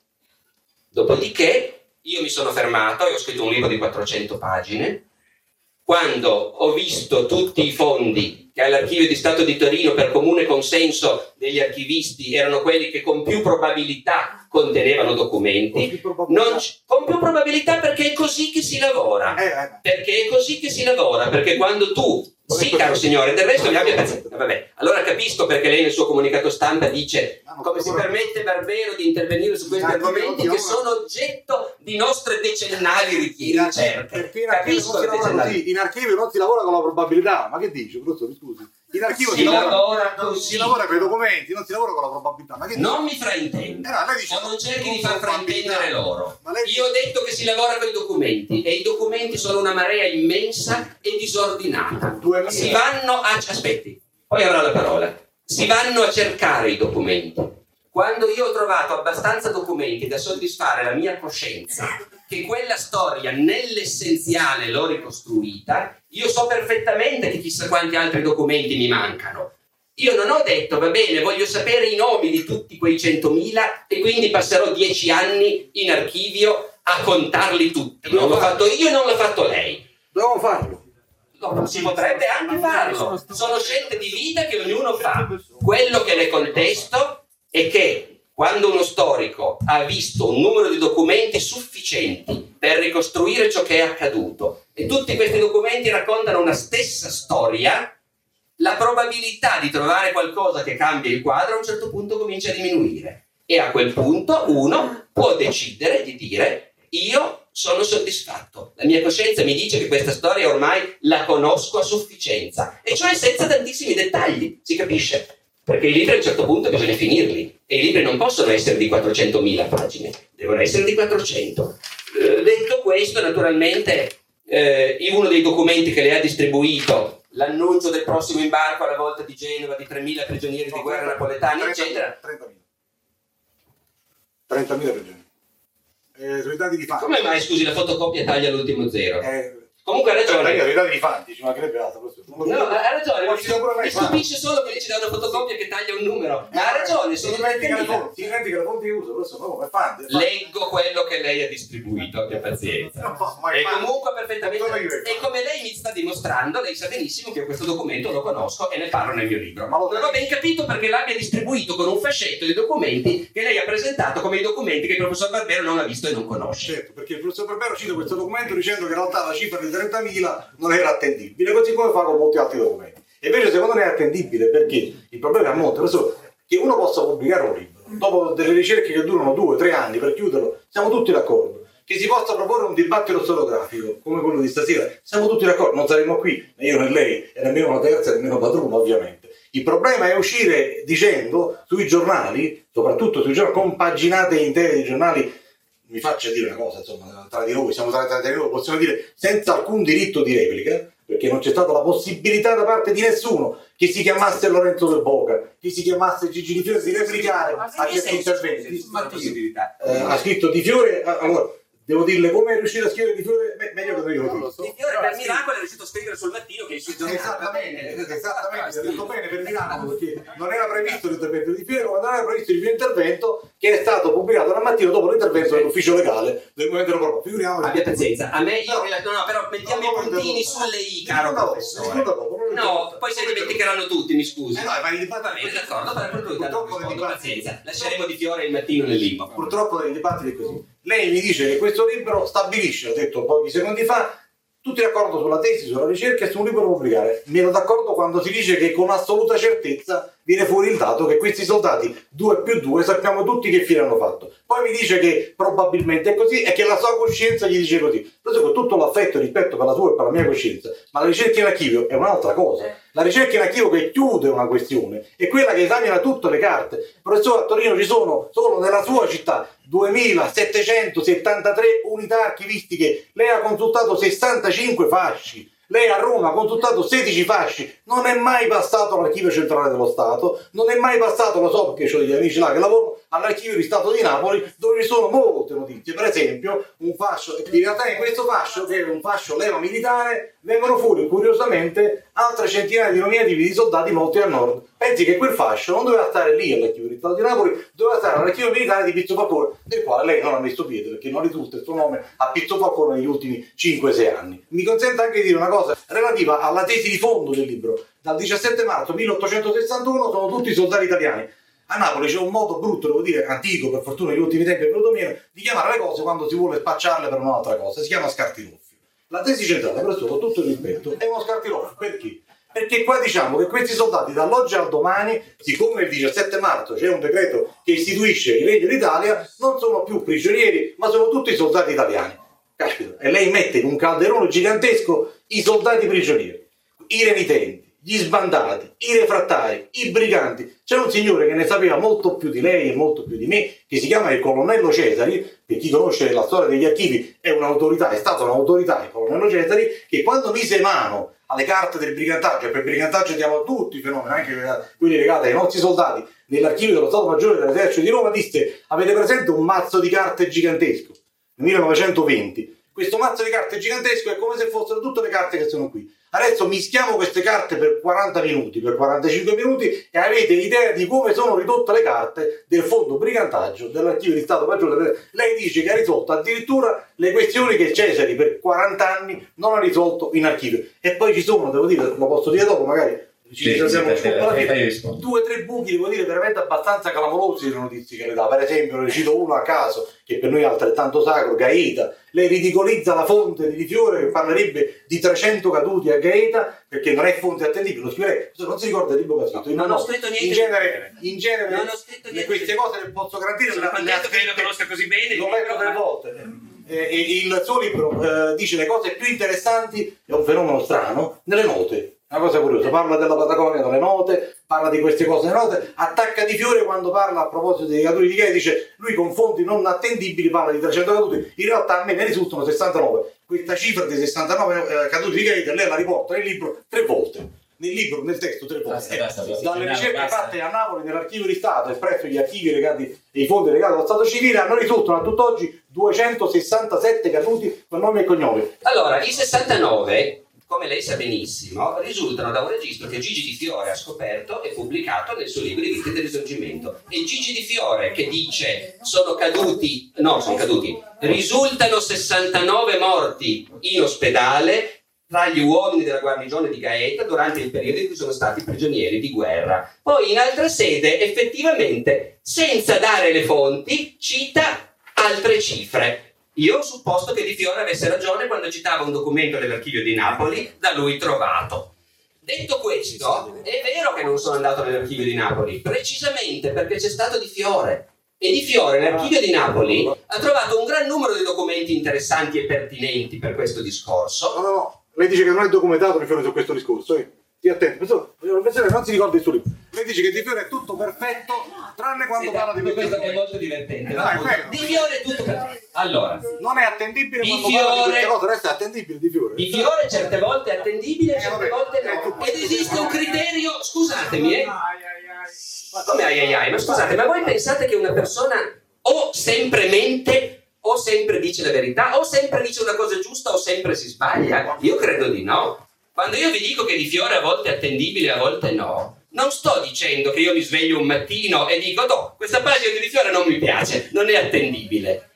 Speaker 4: Dopodiché io mi sono fermato e ho scritto un libro di 400 pagine quando ho visto tutti i fondi che all'Archivio di Stato di Torino per comune consenso degli archivisti erano quelli che con più probabilità contenevano documenti,
Speaker 5: Con più probabilità.
Speaker 4: c- con più probabilità perché è così che si lavora.
Speaker 5: Eh, eh.
Speaker 4: Perché è così che si lavora, perché quando tu, sì caro signore, del resto mi abbia pazienza, vabbè, allora capisco perché lei nel suo comunicato stampa dice come si permette Barbero di intervenire su questi argomenti che sono oggetto di nostre decennali Certo,
Speaker 5: perché in archivio non si lavora con la probabilità. Ma che dici, professore? Scusi. In archivio
Speaker 4: Si lavora
Speaker 5: non
Speaker 4: così.
Speaker 5: si lavora con i documenti, non si lavora con la probabilità. Ma che?
Speaker 4: Non mi fraintendo.
Speaker 5: Eh no, dice-
Speaker 4: o non cerchi di far fraintendere loro. Io ho detto che si lavora con i documenti e i documenti sono una marea immensa e disordinata.
Speaker 5: 2000.
Speaker 4: Si vanno a... Aspetti, poi avrà la parola. Si vanno a cercare i documenti. Quando io ho trovato abbastanza documenti da soddisfare la mia coscienza che quella storia nell'essenziale l'ho ricostruita, io so perfettamente che chissà quanti altri documenti mi mancano. Io non ho detto, va bene, voglio sapere i nomi di tutti quei 100.000 e quindi passerò dieci anni in archivio a contarli tutti. Non l'ho fatto io e non l'ha fatto lei.
Speaker 5: Dobbiamo farlo.
Speaker 4: No, si potrebbe anche farlo. Sono scelte di vita che ognuno fa. Quello che le contesto è che quando uno storico ha visto un numero di documenti sufficienti per ricostruire ciò che è accaduto e tutti questi documenti raccontano una stessa storia, la probabilità di trovare qualcosa che cambia il quadro a un certo punto comincia a diminuire. E a quel punto uno può decidere di dire io sono soddisfatto, la mia coscienza mi dice che questa storia ormai la conosco a sufficienza, e cioè senza tantissimi dettagli, si capisce? Perché i libri a un certo punto bisogna finirli e i libri non possono essere di 400.000 pagine, devono essere di 400. Eh, detto questo, naturalmente, eh, uno dei documenti che le ha distribuito, l'annuncio del prossimo imbarco alla volta di Genova di 3.000 prigionieri di guerra napoletani, eccetera,
Speaker 5: 30.000. 30.000 prigionieri. Eh, sui dati di fatti.
Speaker 4: come mai, scusi, la fotocopia taglia l'ultimo zero?
Speaker 5: Eh,
Speaker 4: Comunque ha ragione.
Speaker 5: i dati di fatti, ci mancherebbe altro.
Speaker 4: No,
Speaker 5: so.
Speaker 4: ha ragione,
Speaker 5: Non ci
Speaker 4: mi stupisce solo che lei ci dà una fotocopia che taglia un numero. Ma ha ragione,
Speaker 5: si
Speaker 4: sono
Speaker 5: dimentica le
Speaker 4: 30.000.
Speaker 5: fonti, si dimentica le fonti che uso, questo no, è fan.
Speaker 4: Leggo quello che lei ha distribuito, abbia pazienza. E comunque perfettamente. E come lei mi sta dimostrando, lei sa benissimo che io questo documento lo conosco e ne parlo nel mio libro.
Speaker 5: Ma lo-
Speaker 4: Non ho ben capito perché l'abbia distribuito con un fascetto di documenti che lei ha presentato come i documenti che il professor Barbero non ha visto e non conosce.
Speaker 5: Certo, perché il professor Barbero cita questo documento dicendo che in realtà la cifra di 30.000 non era attendibile, così come fa con molti altri documenti. E invece secondo me è attendibile perché il problema è a monte, professore, che uno possa pubblicare un libro, dopo delle ricerche che durano due, tre anni per chiuderlo, siamo tutti d'accordo. Che si possa proporre un dibattito storiografo come quello di stasera, siamo tutti d'accordo, non saremo qui, né io né lei, e nemmeno la terza, nemmeno Padrone ovviamente. Il problema è uscire dicendo sui giornali, soprattutto sui giornali, con paginate intere di giornali, mi faccia dire una cosa, insomma, tra di noi, siamo tra, tra di noi, possiamo dire senza alcun diritto di replica, perché non c'è stata la possibilità da parte di nessuno che si chiamasse Lorenzo del Boca, che si chiamasse Gigi Di Fiore di replicare a certi interventi.
Speaker 4: possibilità.
Speaker 5: Eh, ha scritto Di Fiore, ah, allora, devo dirle come è riuscito a scrivere Di Fiore, Beh, meglio che io lo dico.
Speaker 4: Di Fiore per miracolo è riuscito a scrivere sul mattino che è sui giornali.
Speaker 5: Esattamente, esattamente, ha detto bene per Milano perché non era previsto l'intervento di ma non era previsto il mio intervento che è stato pubblicato la mattina dopo l'intervento dell'ufficio legale del Movimento Europeo. Figuriamoci.
Speaker 4: Abbia pazienza, a me io no, no però mettiamo i puntini sulle i, caro professore. No, poi se ne dimenticheranno tutti, mi scusi.
Speaker 5: Eh no, ma i dibattiti-
Speaker 4: Va bene, d'accordo, per per cui tanto
Speaker 5: Purtroppo dibattiti-
Speaker 4: pazienza. Lasceremo di fiore il mattino nel limbo.
Speaker 5: Purtroppo nei dibattiti è così. Lei mi dice che questo libro stabilisce, ho detto pochi secondi fa, tutti d'accordo sulla tesi, sulla ricerca e su un libro da pubblicare. Meno d'accordo quando si dice che con assoluta certezza viene fuori il dato che questi soldati 2 più 2 sappiamo tutti che fine hanno fatto. Poi mi dice che probabilmente è così e che la sua coscienza gli dice così. Lo con tutto l'affetto e rispetto per la sua e per la mia coscienza, ma la ricerca in archivio è un'altra cosa. La ricerca in archivio che chiude una questione è quella che esamina tutte le carte. Professore, a Torino ci sono solo nella sua città 2773 unità archivistiche. Lei ha consultato 65 fasci. Lei a Roma ha consultato 16 fasci, non è mai passato all'archivio centrale dello Stato, non è mai passato, lo so perché ho degli amici là che lavorano, all'archivio di Stato di Napoli dove ci sono molte notizie. Per esempio, un fascio, in realtà in questo fascio, che è un fascio leva militare, vengono fuori curiosamente altre centinaia di nominativi di soldati morti al nord. Pensi che quel fascio non doveva stare lì all'archivio di di Napoli, doveva stare all'archivio militare di Pizzo Falcone, del quale lei non ha messo piede perché non risulta il suo nome a Pizzo Falcone negli ultimi 5-6 anni. Mi consente anche di dire una cosa relativa alla tesi di fondo del libro. Dal 17 marzo 1861 sono tutti soldati italiani. A Napoli c'è un modo brutto, devo dire, antico, per fortuna negli ultimi tempi è venuto meno, di chiamare le cose quando si vuole spacciarle per un'altra cosa. Si chiama scartiroffio. La tesi centrale, con tutto il rispetto, è uno scartiroffio. Perché? Perché qua diciamo che questi soldati dall'oggi al domani, siccome il 17 marzo c'è un decreto che istituisce il Regno d'Italia, non sono più prigionieri, ma sono tutti soldati italiani. Caspita, e lei mette in un calderone gigantesco i soldati prigionieri, i renitenti, gli sbandati, i refrattari, i briganti. C'è un signore che ne sapeva molto più di lei e molto più di me, che si chiama il colonnello Cesari, per chi conosce la storia degli archivi è un'autorità, è stato un'autorità il colonnello Cesari, che quando mise mano alle carte del brigantaggio, e per brigantaggio diamo tutti i fenomeni, anche quelli legati ai nostri soldati, nell'archivio dello Stato Maggiore dell'Esercito di Roma, disse, avete presente un mazzo di carte gigantesco? 1920. Questo mazzo di carte gigantesco è come se fossero tutte le carte che sono qui. Adesso mischiamo queste carte per 40 minuti, per 45 minuti e avete idea di come sono ridotte le carte del fondo brigantaggio dell'archivio di Stato Maggiore. Lei dice che ha risolto addirittura le questioni che Cesari per 40 anni non ha risolto in archivio. E poi ci sono, devo dire, lo posso dire dopo magari, ci sì, sì, due o tre buchi, devo dire, veramente abbastanza clamorosi le notizie che le dà. Per esempio, ne cito uno a caso, che per noi è altrettanto sacro, Gaeta. Lei ridicolizza la fonte di Di Fiore che parlerebbe di 300 caduti a Gaeta, perché non è fonte attendibile. Lo scrive, non si ricorda il libro che ha scritto.
Speaker 4: Non, non ho scritto niente.
Speaker 5: In genere, in genere non ho scritto niente. queste cose le posso garantire.
Speaker 4: Sono contento che lo conosca così bene.
Speaker 5: L'ho letto tre volte. Eh, il suo libro eh, dice le cose più interessanti, è un fenomeno strano, nelle note una cosa curiosa, parla della Patagonia dalle note, parla di queste cose note, attacca di fiore quando parla a proposito dei caduti di Gay, dice lui con fonti non attendibili parla di 300 caduti, in realtà a me ne risultano 69. Questa cifra di 69 eh, caduti di Gay lei la riporta nel libro tre volte. Nel libro, nel testo, tre volte. Basta, basta, Dalle ricerche basta. fatte a Napoli nell'archivio di Stato, espresso gli archivi legati e i fondi legati allo Stato civile, hanno risultano a tutt'oggi 267 caduti con nome e cognome.
Speaker 4: Allora, i 69 come lei sa benissimo, risultano da un registro che Gigi Di Fiore ha scoperto e pubblicato nel suo libro di vita del risorgimento. E Gigi Di Fiore che dice sono caduti, no, sono caduti, risultano 69 morti in ospedale tra gli uomini della guarnigione di Gaeta durante il periodo in cui sono stati prigionieri di guerra. Poi in altra sede, effettivamente, senza dare le fonti, cita altre cifre. Io ho supposto che Di Fiore avesse ragione quando citava un documento dell'archivio di Napoli da lui trovato. Detto questo, è vero che non sono andato nell'archivio di Napoli, precisamente perché c'è stato Di Fiore. E Di Fiore nell'archivio di Napoli ha trovato un gran numero di documenti interessanti e pertinenti per questo discorso.
Speaker 5: No, no, no, lei dice che non è documentato Di Fiore su questo discorso, eh? Stia attento, non si ricorda il suo libro. Lei dice che Di Fiore è tutto perfetto, tranne quando sì, parla di
Speaker 4: questo è molto divertente. Eh, di Fiore è tutto perfetto. Allora,
Speaker 5: non è attendibile
Speaker 4: di Fiore,
Speaker 5: resta attendibile di Fiore.
Speaker 4: Di Fiore certe volte è attendibile, eh, certe volte no. Ed esiste un criterio, scusatemi, eh. Ma come ai ai ai? Ma scusate, ma voi pensate che una persona o sempre mente o sempre dice la verità, o sempre dice una cosa giusta o sempre si sbaglia? Io credo di no. Quando io vi dico che di Fiore a volte è attendibile e a volte no, non sto dicendo che io mi sveglio un mattino e dico no, questa pagina di Di Fiore non mi piace, non è attendibile.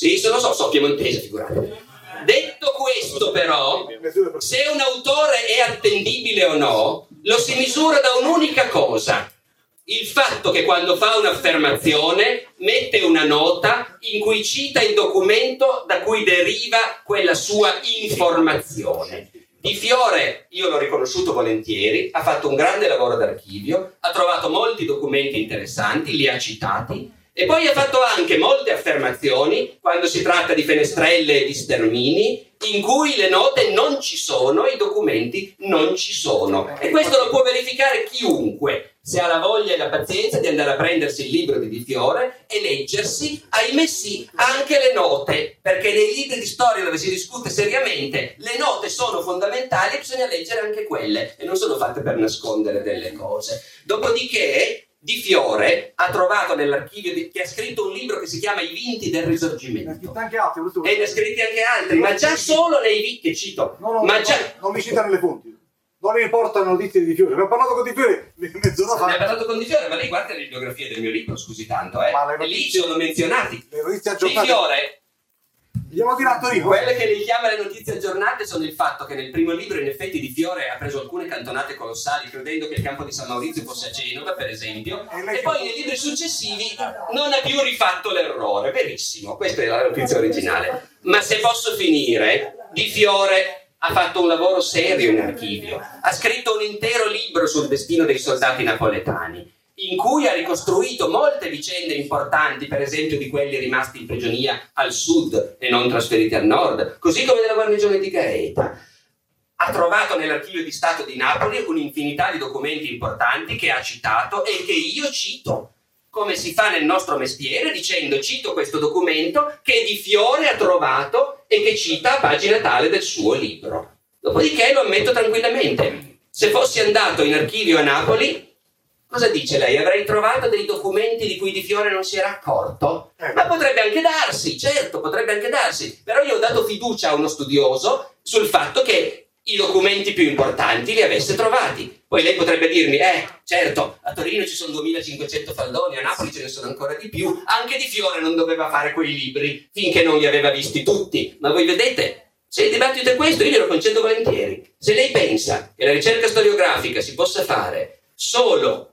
Speaker 4: Sì, se lo so, so piemontese, figurate. Detto questo però, se un autore è attendibile o no, lo si misura da un'unica cosa. Il fatto che quando fa un'affermazione mette una nota in cui cita il documento da cui deriva quella sua informazione. Di Fiore, io l'ho riconosciuto volentieri, ha fatto un grande lavoro d'archivio, ha trovato molti documenti interessanti, li ha citati e poi ha fatto anche molte affermazioni quando si tratta di fenestrelle e di stermini in cui le note non ci sono, i documenti non ci sono. E questo lo può verificare chiunque se ha la voglia e la pazienza di andare a prendersi il libro di Di Fiore e leggersi, ahimè sì, anche le note, perché nei libri di storia dove si discute seriamente le note sono fondamentali e bisogna leggere anche quelle e non sono fatte per nascondere delle cose. Dopodiché Di Fiore ha trovato nell'archivio di, che ha scritto un libro che si chiama I vinti del risorgimento.
Speaker 5: anche altri,
Speaker 4: E ne ha scritti anche altri, ma già solo nei vinti che cito.
Speaker 5: No, no,
Speaker 4: ma
Speaker 5: no,
Speaker 4: già,
Speaker 5: non mi citano le fonti. Non mi portano notizie di Fiore. Ho parlato con Di Fiore [laughs] mezz'ora
Speaker 4: Ne
Speaker 5: fa.
Speaker 4: parlato con Di Fiore, ma lei guarda le bibliografie del mio libro, scusi tanto, eh.
Speaker 5: Ma le
Speaker 4: E lì
Speaker 5: notizie-
Speaker 4: sono menzionati.
Speaker 5: Le notizie
Speaker 4: Di
Speaker 5: aggiornate.
Speaker 4: Fiore,
Speaker 5: Andiamo a dire a Torino.
Speaker 4: quelle che lei chiama le notizie aggiornate sono il fatto che nel primo libro, in effetti, Di Fiore ha preso alcune cantonate colossali, credendo che il campo di San Maurizio fosse a Genova, per esempio,
Speaker 5: E
Speaker 4: e poi nei libri successivi non ha più rifatto l'errore. Verissimo, questa è la notizia originale. Ma se posso finire, Di Fiore ha fatto un lavoro serio in archivio, ha scritto un intero libro sul destino dei soldati napoletani, in cui ha ricostruito molte vicende importanti, per esempio di quelli rimasti in prigionia al sud e non trasferiti al nord, così come della guarnigione di Gaeta. Ha trovato nell'archivio di Stato di Napoli un'infinità di documenti importanti che ha citato e che io cito, come si fa nel nostro mestiere, dicendo cito questo documento che Di Fiore ha trovato e che cita a pagina tale del suo libro. Dopodiché lo ammetto tranquillamente. Se fossi andato in archivio a Napoli, cosa dice lei? Avrei trovato dei documenti di cui Di Fiore non si era accorto?
Speaker 5: Eh.
Speaker 4: Ma potrebbe anche darsi, certo, potrebbe anche darsi. Però io ho dato fiducia a uno studioso sul fatto che i documenti più importanti li avesse trovati. Poi lei potrebbe dirmi, eh, certo, a Torino ci sono 2500 faldoni, a Napoli ce ne sono ancora di più, anche Di Fiore non doveva fare quei libri finché non li aveva visti tutti. Ma voi vedete, se il dibattito è questo, io glielo concedo volentieri. Se lei pensa che la ricerca storiografica si possa fare solo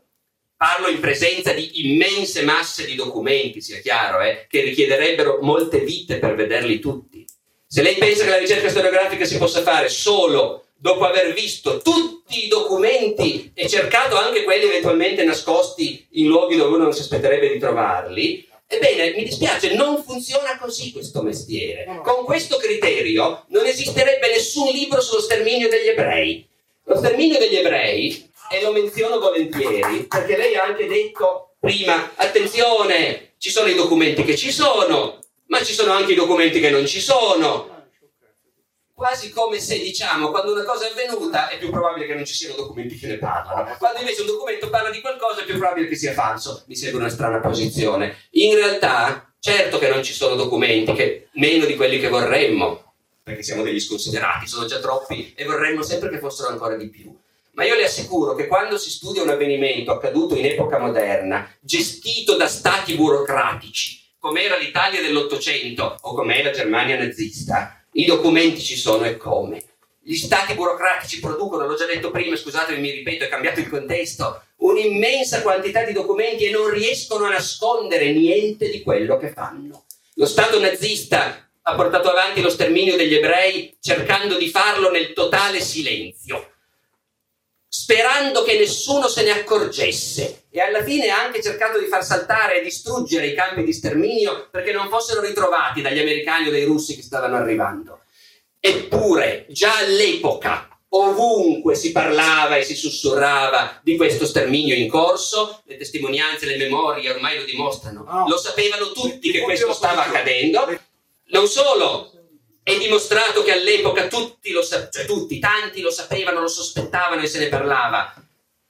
Speaker 4: Parlo in presenza di immense masse di documenti, sia chiaro, eh, che richiederebbero molte vite per vederli tutti. Se lei pensa che la ricerca storiografica si possa fare solo dopo aver visto tutti i documenti e cercato anche quelli eventualmente nascosti in luoghi dove uno non si aspetterebbe di trovarli, ebbene, mi dispiace, non funziona così questo mestiere. Con questo criterio non esisterebbe nessun libro sullo sterminio degli ebrei. Lo sterminio degli ebrei, e lo menziono volentieri, perché lei ha anche detto prima, attenzione, ci sono i documenti che ci sono, ma ci sono anche i documenti che non ci sono. Quasi come se diciamo, quando una cosa è avvenuta è più probabile che non ci siano documenti che ne parlano. Quando invece un documento parla di qualcosa è più probabile che sia falso. Mi sembra una strana posizione. In realtà, certo che non ci sono documenti, che, meno di quelli che vorremmo, perché siamo degli sconsiderati, sono già troppi e vorremmo sempre che fossero ancora di più. Ma io le assicuro che quando si studia un avvenimento accaduto in epoca moderna, gestito da stati burocratici, come era l'Italia dell'Ottocento o come è la Germania nazista, i documenti ci sono e come. Gli stati burocratici producono, l'ho già detto prima, scusatemi, mi ripeto, è cambiato il contesto, un'immensa quantità di documenti e non riescono a nascondere niente di quello che fanno. Lo Stato nazista ha portato avanti lo sterminio degli ebrei cercando di farlo nel totale silenzio sperando che nessuno se ne accorgesse e alla fine ha anche cercato di far saltare e distruggere i campi di sterminio perché non fossero ritrovati dagli americani o dai russi che stavano arrivando. Eppure, già all'epoca, ovunque si parlava e si sussurrava di questo sterminio in corso, le testimonianze, le memorie ormai lo dimostrano,
Speaker 5: No.
Speaker 4: lo sapevano tutti che questo stava accadendo. Non solo, è dimostrato che all'epoca tutti lo sa- cioè tutti, tanti lo sapevano, lo sospettavano e se ne parlava.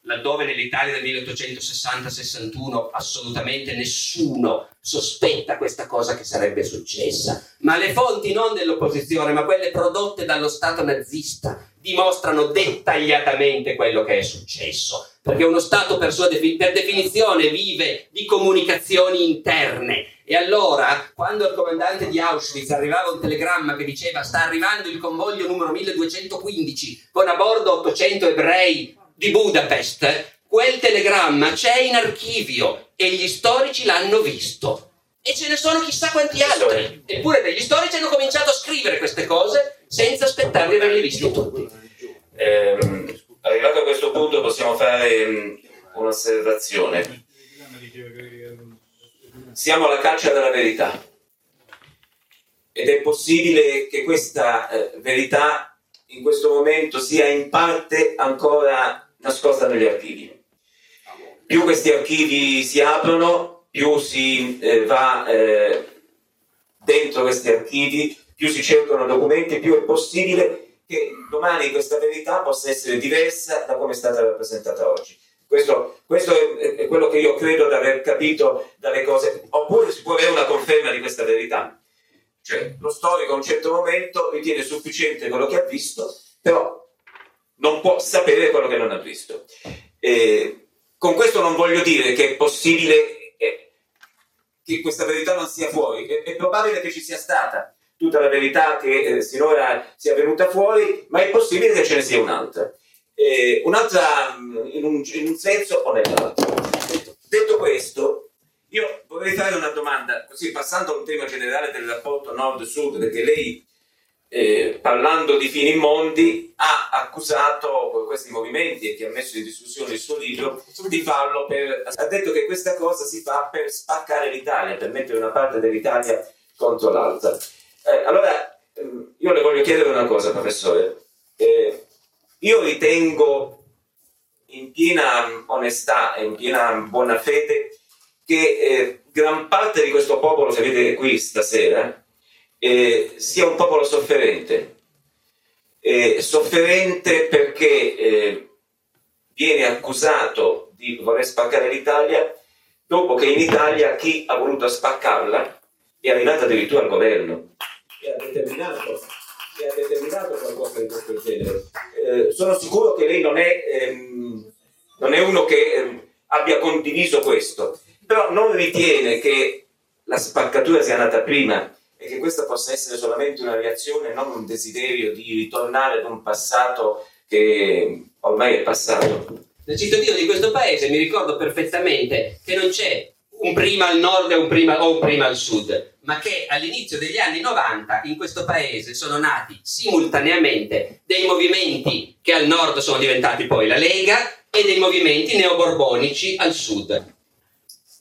Speaker 4: Laddove nell'Italia del 1860-61 assolutamente nessuno sospetta questa cosa che sarebbe successa. Ma le fonti non dell'opposizione, ma quelle prodotte dallo Stato nazista, dimostrano dettagliatamente quello che è successo. Perché uno Stato per, sua defi- per definizione vive di comunicazioni interne. E allora, quando al comandante di Auschwitz arrivava un telegramma che diceva sta arrivando il convoglio numero 1215 con a bordo 800 ebrei di Budapest, quel telegramma c'è in archivio e gli storici l'hanno visto. E ce ne sono chissà quanti altri. Eppure degli storici hanno cominciato a scrivere queste cose senza aspettare di averli visti tutti.
Speaker 3: Ehm, arrivato a questo punto possiamo fare mm, un'osservazione. Siamo alla caccia della verità ed è possibile che questa eh, verità in questo momento sia in parte ancora nascosta negli archivi. Più questi archivi si aprono, più si eh, va eh, dentro questi archivi, più si cercano documenti, più è possibile che domani questa verità possa essere diversa da come è stata rappresentata oggi. Questo, questo è, è, quello che io credo di aver capito dalle cose. Oppure si può avere una conferma di questa verità. Cioè, lo storico a un certo momento ritiene sufficiente quello che ha visto, però non può sapere quello che non ha visto. E con questo non voglio dire che è possibile eh, che questa verità non sia fuori, è, è, probabile che ci sia stata tutta la verità che eh, sinora sia venuta fuori, ma è possibile che ce ne sia un'altra. Eh, un'altra in un, in un senso o nell'altro. Detto questo, io vorrei fare una domanda, così passando a un tema generale del rapporto nord-sud, perché lei eh, parlando di fini immondi, ha accusato questi movimenti e che ha messo in discussione il suo libro di farlo per. ha detto che questa cosa si fa per spaccare l'Italia, per mettere una parte dell'Italia contro l'altra. Eh, allora, ehm, io le voglio chiedere una cosa, professore. Eh, io ritengo in piena onestà e in piena buona fede che eh, gran parte di questo popolo, se vedete qui stasera, eh, sia un popolo sofferente. Eh, sofferente perché eh, viene accusato di voler spaccare l'Italia dopo che in Italia chi ha voluto spaccarla è arrivato addirittura al governo e ha determinato, e ha determinato qualcosa di questo genere. Eh, sono sicuro che lei non è, ehm, non è uno che ehm, abbia condiviso questo, però non ritiene che la spaccatura sia nata prima e che questa possa essere solamente una reazione, non un desiderio di ritornare ad un passato che ormai è passato.
Speaker 4: Da cittadino di questo paese mi ricordo perfettamente che non c'è un prima al nord e un prima, o un prima al sud, ma che all'inizio degli anni 90 in questo paese sono nati simultaneamente dei movimenti che al nord sono diventati poi la Lega e dei movimenti neoborbonici al sud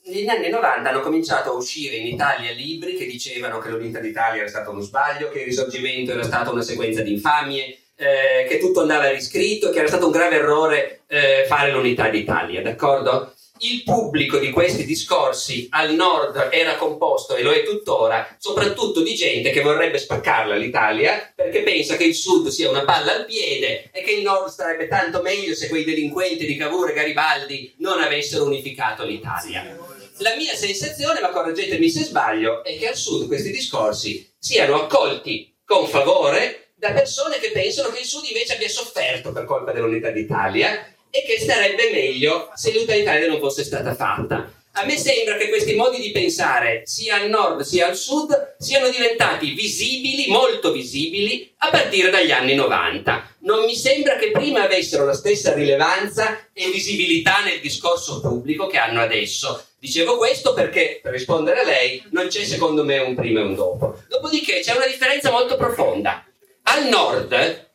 Speaker 4: negli anni 90 hanno cominciato a uscire in Italia libri che dicevano che l'unità d'Italia era stato uno sbaglio, che il risorgimento era stata una sequenza di infamie, eh, che tutto andava riscritto, che era stato un grave errore eh, fare l'unità d'Italia, d'accordo? Il pubblico di questi discorsi al nord era composto, e lo è tuttora, soprattutto di gente che vorrebbe spaccarla l'Italia perché pensa che il sud sia una palla al piede e che il nord starebbe tanto meglio se quei delinquenti di Cavour e Garibaldi non avessero unificato l'Italia. La mia sensazione, ma correggetemi se sbaglio, è che al sud questi discorsi siano accolti con favore da persone che pensano che il sud invece abbia sofferto per colpa dell'unità d'Italia e che starebbe meglio se l'unità d'Italia non fosse stata fatta. A me sembra che questi modi di pensare, sia al nord sia al sud, siano diventati visibili, molto visibili, a partire dagli anni 90. Non mi sembra che prima avessero la stessa rilevanza e visibilità nel discorso pubblico che hanno adesso. Dicevo questo perché, per rispondere a lei, non c'è secondo me un prima e un dopo. Dopodiché c'è una differenza molto profonda. Al nord,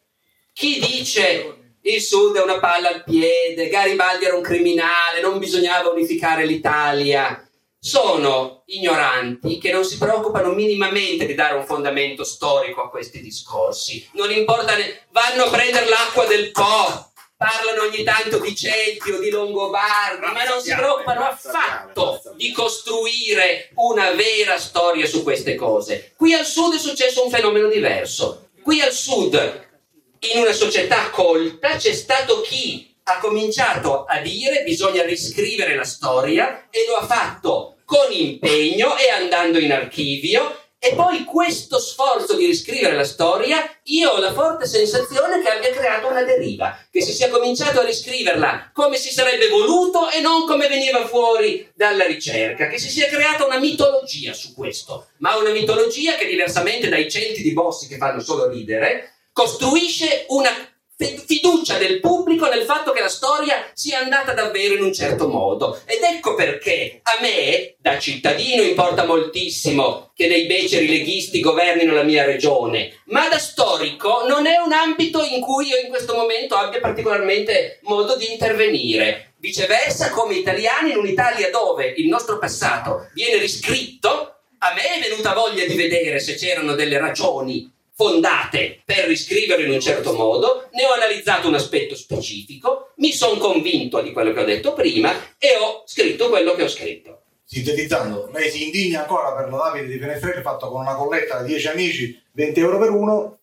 Speaker 4: chi dice il sud è una palla al piede, Garibaldi era un criminale, non bisognava unificare l'Italia. Sono ignoranti che non si preoccupano minimamente di dare un fondamento storico a questi discorsi. Non importa, ne- vanno a prendere l'acqua del Po, parlano ogni tanto di Celti o di Longobardi, ma non si preoccupano affatto di costruire una vera storia su queste cose. Qui al sud è successo un fenomeno diverso. Qui al sud in una società colta c'è stato chi ha cominciato a dire bisogna riscrivere la storia e lo ha fatto con impegno e andando in archivio. E poi questo sforzo di riscrivere la storia, io ho la forte sensazione che abbia creato una deriva, che si sia cominciato a riscriverla come si sarebbe voluto e non come veniva fuori dalla ricerca, che si sia creata una mitologia su questo, ma una mitologia che diversamente dai centi di bossi che fanno solo ridere, costruisce una fiducia del pubblico nel fatto che la storia sia andata davvero in un certo modo. Ed ecco perché a me, da cittadino, importa moltissimo che dei beceri leghisti governino la mia regione, ma da storico non è un ambito in cui io in questo momento abbia particolarmente modo di intervenire. Viceversa, come italiani, in un'Italia dove il nostro passato viene riscritto, a me è venuta voglia di vedere se c'erano delle ragioni fondate per riscriverlo in un certo modo, ne ho analizzato un aspetto specifico, mi sono convinto di quello che ho detto prima e ho scritto quello che ho scritto.
Speaker 5: Sintetizzando, lei si indigna ancora per la lapide di Penestrelli fatto con una colletta da 10 amici, 20 euro per uno,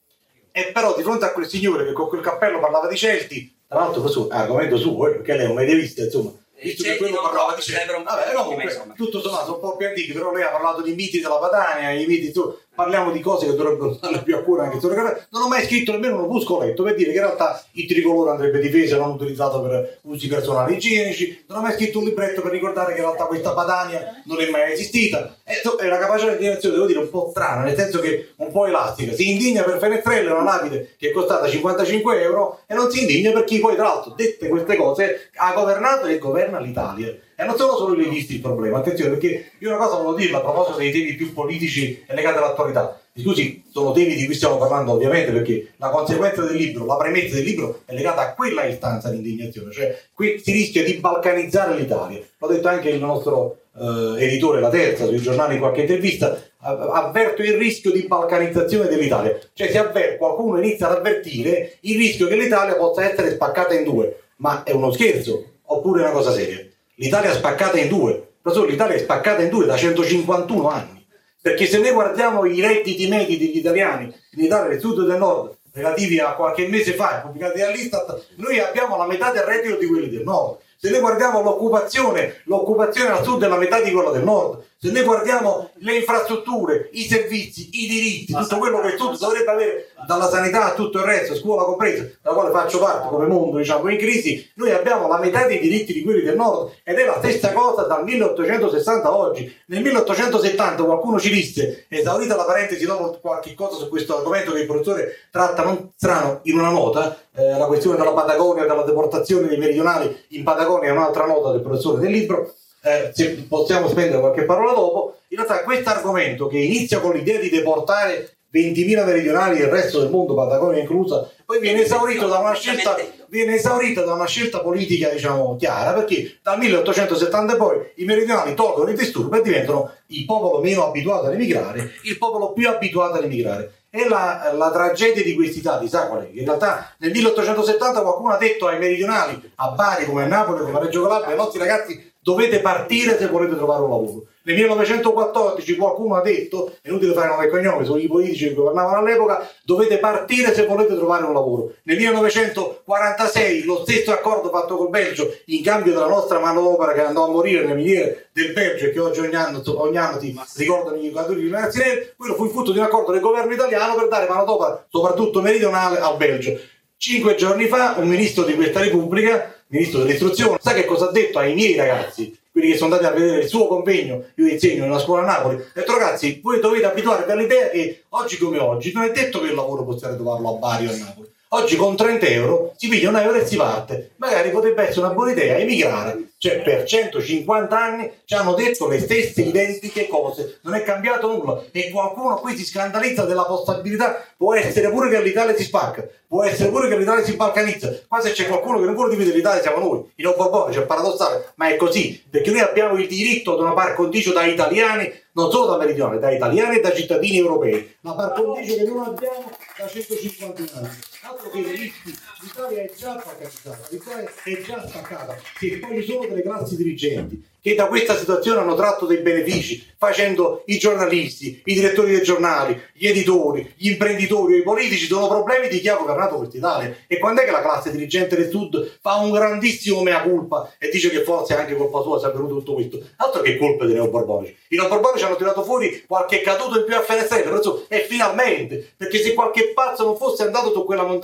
Speaker 5: e però di fronte a quel signore che con quel cappello parlava di Celti, tra l'altro questo è argomento suo, eh, perché lei è un medievista, insomma, visto che quello parlava di
Speaker 4: po'
Speaker 5: Vabbè, comunque, tutto sommato sono un po' più antichi, però lei ha parlato di miti della Padania, i miti, tu- parliamo di cose che dovrebbero stare più a cuore anche storicamente. Non ho mai scritto nemmeno un opuscoletto per dire che in realtà il tricolore andrebbe difeso e non utilizzato per usi personali igienici, non ho mai scritto un libretto per ricordare che in realtà questa Padania non è mai esistita. È una capacità di indignazione, devo dire, un po' strana, nel senso che un po' elastica. Si indigna per Fenestrella, una lapide che è costata 55 euro, e non si indigna per chi poi, tra l'altro, dette queste cose, ha governato e governa l'Italia. E non sono solo i leghisti il problema, attenzione, perché io una cosa volevo dirla a proposito dei temi più politici e legati all'attualità. Scusi, sono temi di cui stiamo parlando ovviamente perché la conseguenza del libro, la premessa del libro è legata a quella istanza di indignazione, cioè qui si rischia di balcanizzare l'Italia. L'ho detto anche il nostro eh, editore, la terza, sui giornali in qualche intervista, avverto il rischio di balcanizzazione dell'Italia. Cioè si avver- qualcuno inizia ad avvertire il rischio che l'Italia possa essere spaccata in due. Ma è uno scherzo oppure è una cosa seria? L'Italia è spaccata in due. Professore, l'Italia è spaccata in due da 151 anni. Perché se noi guardiamo i redditi medi degli italiani in Italia del sud e del nord relativi a qualche mese fa, pubblicati dall'Istat, noi abbiamo la metà del reddito di quelli del nord. Se noi guardiamo l'occupazione, l'occupazione al sud è la metà di quella del nord. Se noi guardiamo le infrastrutture, i servizi, i diritti, tutto quello che sud dovrebbe avere, dalla sanità a tutto il resto, scuola compresa, dalla quale faccio parte come mondo, diciamo, in crisi, noi abbiamo la metà dei diritti di quelli del nord ed è la stessa cosa dal 1860 a oggi. Nel 1870 qualcuno ci disse, esaurita la parentesi dopo qualche cosa su questo argomento che il professore tratta non strano in una nota, eh, la questione della Patagonia, della deportazione dei meridionali in Patagonia è un'altra nota del professore del libro, eh, se possiamo spendere qualche parola dopo, in realtà questo argomento che inizia con l'idea di deportare 20.000 meridionali e il resto del mondo, Patagonia inclusa, poi viene esaurito da una scelta, da una scelta politica, diciamo, chiara, perché dal 1870 in poi i meridionali tolgono i disturbi e diventano il popolo meno abituato ad emigrare, il popolo più abituato ad emigrare. E la, la tragedia di questi stati, sa qual è? In realtà nel 1870 qualcuno ha detto ai meridionali, a Bari come a Napoli, come a Reggio Calabria, ai nostri ragazzi dovete partire se volete trovare un lavoro. Nel 1914 qualcuno ha detto, è inutile fare nome e cognome, sono i politici che governavano all'epoca, dovete partire se volete trovare un lavoro. Nel 1946 lo stesso accordo fatto col Belgio in cambio della nostra manodopera che andò a morire nelle miniere del Belgio e che oggi ogni anno, ogni anno ti ricordano i giocatori di neri, quello fu il frutto di un accordo del governo italiano per dare manodopera soprattutto meridionale al Belgio. Cinque giorni fa un ministro di questa Repubblica, ministro dell'istruzione, sa che cosa ha detto ai miei ragazzi, quelli che sono andati a vedere il suo convegno, io insegno in una scuola a Napoli, ha detto ragazzi, voi dovete abituarvi all'idea che oggi come oggi non è detto che il lavoro possiate trovarlo a Bari o a Napoli. Oggi con 30 euro si piglia un euro e si parte. Magari potrebbe essere una buona idea emigrare. Cioè, per 150 anni ci hanno detto le stesse identiche cose, non è cambiato nulla. E qualcuno qui si scandalizza della possibilità, può essere pure che l'Italia si spacca, può essere pure che l'Italia si balcanizza. Qua se c'è qualcuno che non vuole dividere l'Italia siamo noi, i non borboni, cioè paradossale, ma è così, perché noi abbiamo il diritto ad una par condicio da italiani, non solo da meridionali, da italiani e da cittadini europei. La par condicio che non abbiamo da 150 anni. Altro che i diritti, l'Italia è già spaccata, l'Italia è già staccata, che poi ci sono delle classi dirigenti che da questa situazione hanno tratto dei benefici, facendo i giornalisti, i direttori dei giornali, gli editori, gli imprenditori i politici sono problemi di chi ha governato quest'Italia. E quando è che la classe dirigente del Sud fa un grandissimo mea culpa e dice che forse è anche colpa sua se è avvenuto tutto questo? Altro che colpa dei neoborbonici. I neoborbonici hanno tirato fuori qualche caduto in più a Fenestrella, e finalmente, perché se qualche pazzo non fosse andato su quella montagna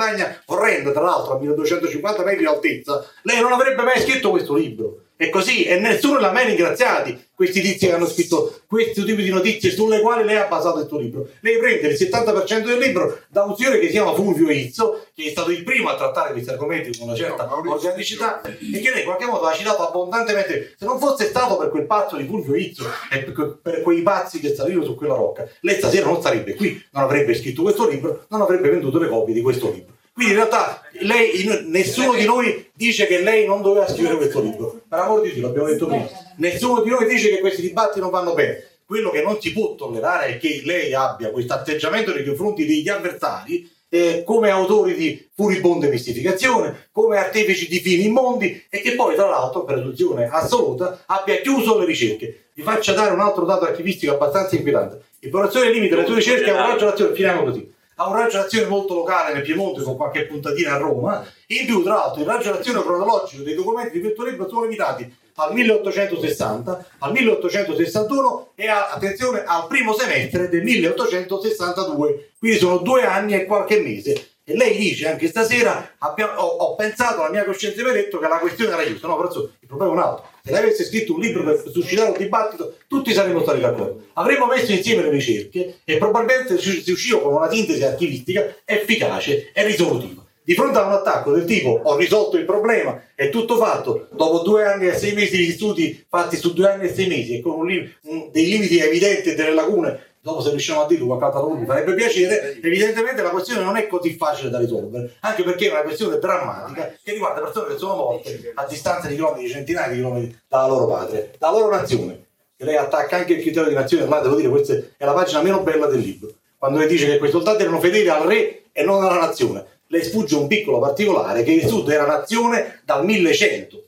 Speaker 5: orrenda, tra l'altro a 1250 metri di altezza, lei non avrebbe mai scritto questo libro. E così, e nessuno l'ha mai ringraziati questi tizi che hanno scritto questo tipo di notizie sulle quali lei ha basato il suo libro. Lei prende il 70% del libro da un signore che si chiama Fulvio Izzo, che è stato il primo a trattare questi argomenti con una certa organicità e che lei in qualche modo ha citato abbondantemente. Se non fosse stato per quel pazzo di Fulvio Izzo e per quei pazzi che salivano su quella rocca, lei stasera non sarebbe qui, non avrebbe scritto questo libro, non avrebbe venduto le copie di questo libro. Quindi in realtà lei, in- nessuno di noi dice che lei non doveva scrivere questo libro. Per amor di Dio, l'abbiamo detto prima. Nessuno di noi dice che questi dibattiti non vanno bene. Quello che non si può tollerare è che lei abbia questo atteggiamento nei confronti degli avversari eh, come autori di furibonde mistificazione, come artefici di fini immondi e che poi tra l'altro, presunzione assoluta, abbia chiuso le ricerche. Vi faccio dare un altro dato archivistico abbastanza inquietante. Il professore limita le sue ricerche a un raggio d'azione, finiamo così, ha un raggio d'azione molto locale nel Piemonte con qualche puntatina a Roma, in più tra l'altro il raggio d'azione cronologico dei documenti di questo libro sono limitati al 1860, al 1861 e a, attenzione al primo semestre del 1862, quindi sono due anni e qualche mese. E lei dice anche stasera abbiamo, ho, ho, pensato, la mia coscienza mi ha detto che la questione era giusta, no, però il problema è un altro. Se lei avesse scritto un libro per suscitare un dibattito, tutti saremmo stati d'accordo. Avremmo messo insieme le ricerche e probabilmente si usciva con una sintesi archivistica efficace e risolutiva di fronte a un attacco del tipo ho risolto il problema, è tutto fatto, dopo due anni e sei mesi di studi fatti su due anni e sei mesi e con lim- dei limiti evidenti e delle lacune, dopo se riusciamo a dirlo qualche altro mi farebbe piacere, evidentemente la questione non è così facile da risolvere, anche perché è una questione drammatica che riguarda persone che sono morte a distanza di chilometri, centinaia di chilometri dalla loro patria, dalla loro nazione. E lei attacca anche il criterio di nazione, ma devo dire questa è la pagina meno bella del libro, quando lei dice che quei soldati erano fedeli al re e non alla nazione. Le sfugge un piccolo particolare che il Sud era nazione dal 1100,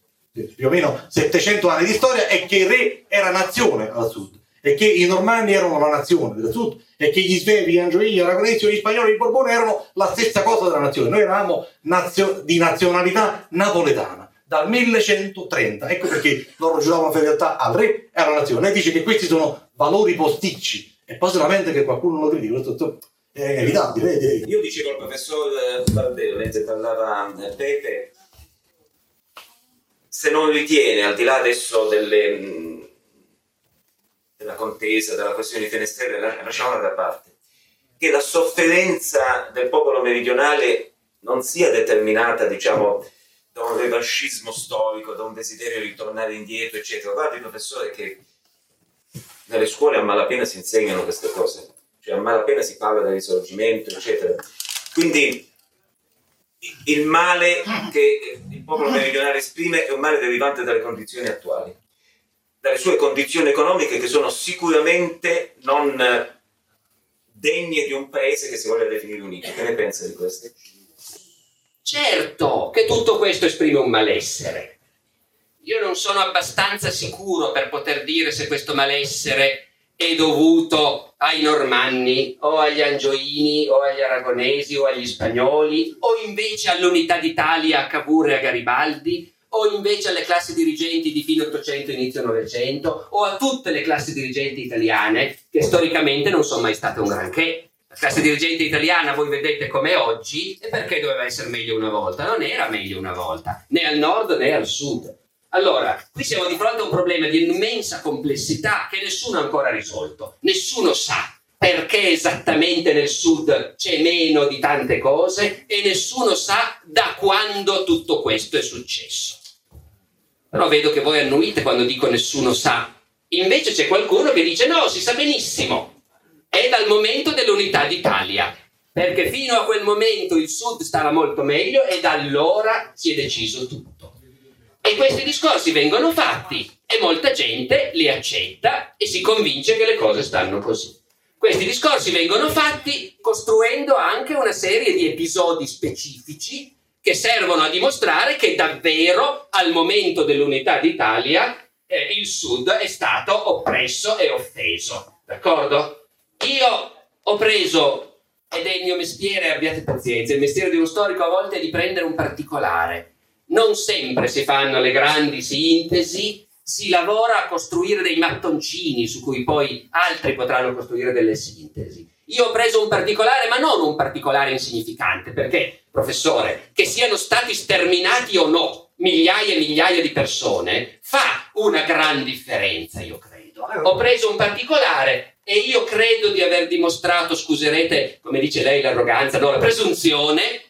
Speaker 5: più o meno 700 anni di storia, e che il re era nazione al Sud, e che i Normanni erano la nazione del Sud, e che gli Svevi, gli Angioini, gli Aragonesi, gli Spagnoli, i Borbone erano la stessa cosa della nazione. Noi eravamo nazio- di nazionalità napoletana dal 1130. Ecco perché loro giuravano fedeltà al re e alla nazione. Lei dice che questi sono valori posticci e poi solamente che qualcuno lo critica è inevitabile.
Speaker 3: Io dicevo al professor Barbero, mentre parlava eh, Pepe, se non ritiene, al di là adesso delle, della contesa, della questione di Fenestrelle, lasciamola da parte, che la sofferenza del popolo meridionale non sia determinata, diciamo, da un revanchismo storico, da un desiderio di ritornare indietro, eccetera. Guardi, professore, che nelle scuole a malapena si insegnano queste cose cioè a malapena si parla del risorgimento, eccetera. Quindi il male che il popolo meridionale esprime è un male derivante dalle condizioni attuali, dalle sue condizioni economiche che sono sicuramente non degne di un paese che si voglia definire unito. Che ne pensa di questo?
Speaker 4: Certo che tutto questo esprime un malessere. Io non sono abbastanza sicuro per poter dire se questo malessere è dovuto ai normanni o agli angioini o agli aragonesi o agli spagnoli o invece all'unità d'Italia a Cavour e a Garibaldi o invece alle classi dirigenti di fine 800 inizio 900 o a tutte le classi dirigenti italiane che storicamente non sono mai state un granché. La classe dirigente italiana voi vedete come oggi e perché doveva essere meglio una volta? Non era meglio una volta, né al nord né al sud allora, qui siamo di fronte a un problema di immensa complessità che nessuno ha ancora risolto. Nessuno sa perché esattamente nel sud c'è meno di tante cose e nessuno sa da quando tutto questo è successo. Però vedo che voi annuite quando dico nessuno sa. Invece c'è qualcuno che dice no, si sa benissimo. È dal momento dell'unità d'Italia. Perché fino a quel momento il sud stava molto meglio e da allora si è deciso tutto. E questi discorsi vengono fatti e molta gente li accetta e si convince che le cose stanno così. Questi discorsi vengono fatti costruendo anche una serie di episodi specifici che servono a dimostrare che davvero al momento dell'unità d'Italia eh, il Sud è stato oppresso e offeso. D'accordo? Io ho preso, ed è il mio mestiere, abbiate pazienza, il mestiere di uno storico a volte è di prendere un particolare non sempre si fanno le grandi sintesi, si lavora a costruire dei mattoncini su cui poi altri potranno costruire delle sintesi. Io ho preso un particolare, ma non un particolare insignificante, perché, professore, che siano stati sterminati o no migliaia e migliaia di persone, fa una gran differenza, io credo. Ho preso un particolare e io credo di aver dimostrato, scuserete, come dice lei, l'arroganza, no, la presunzione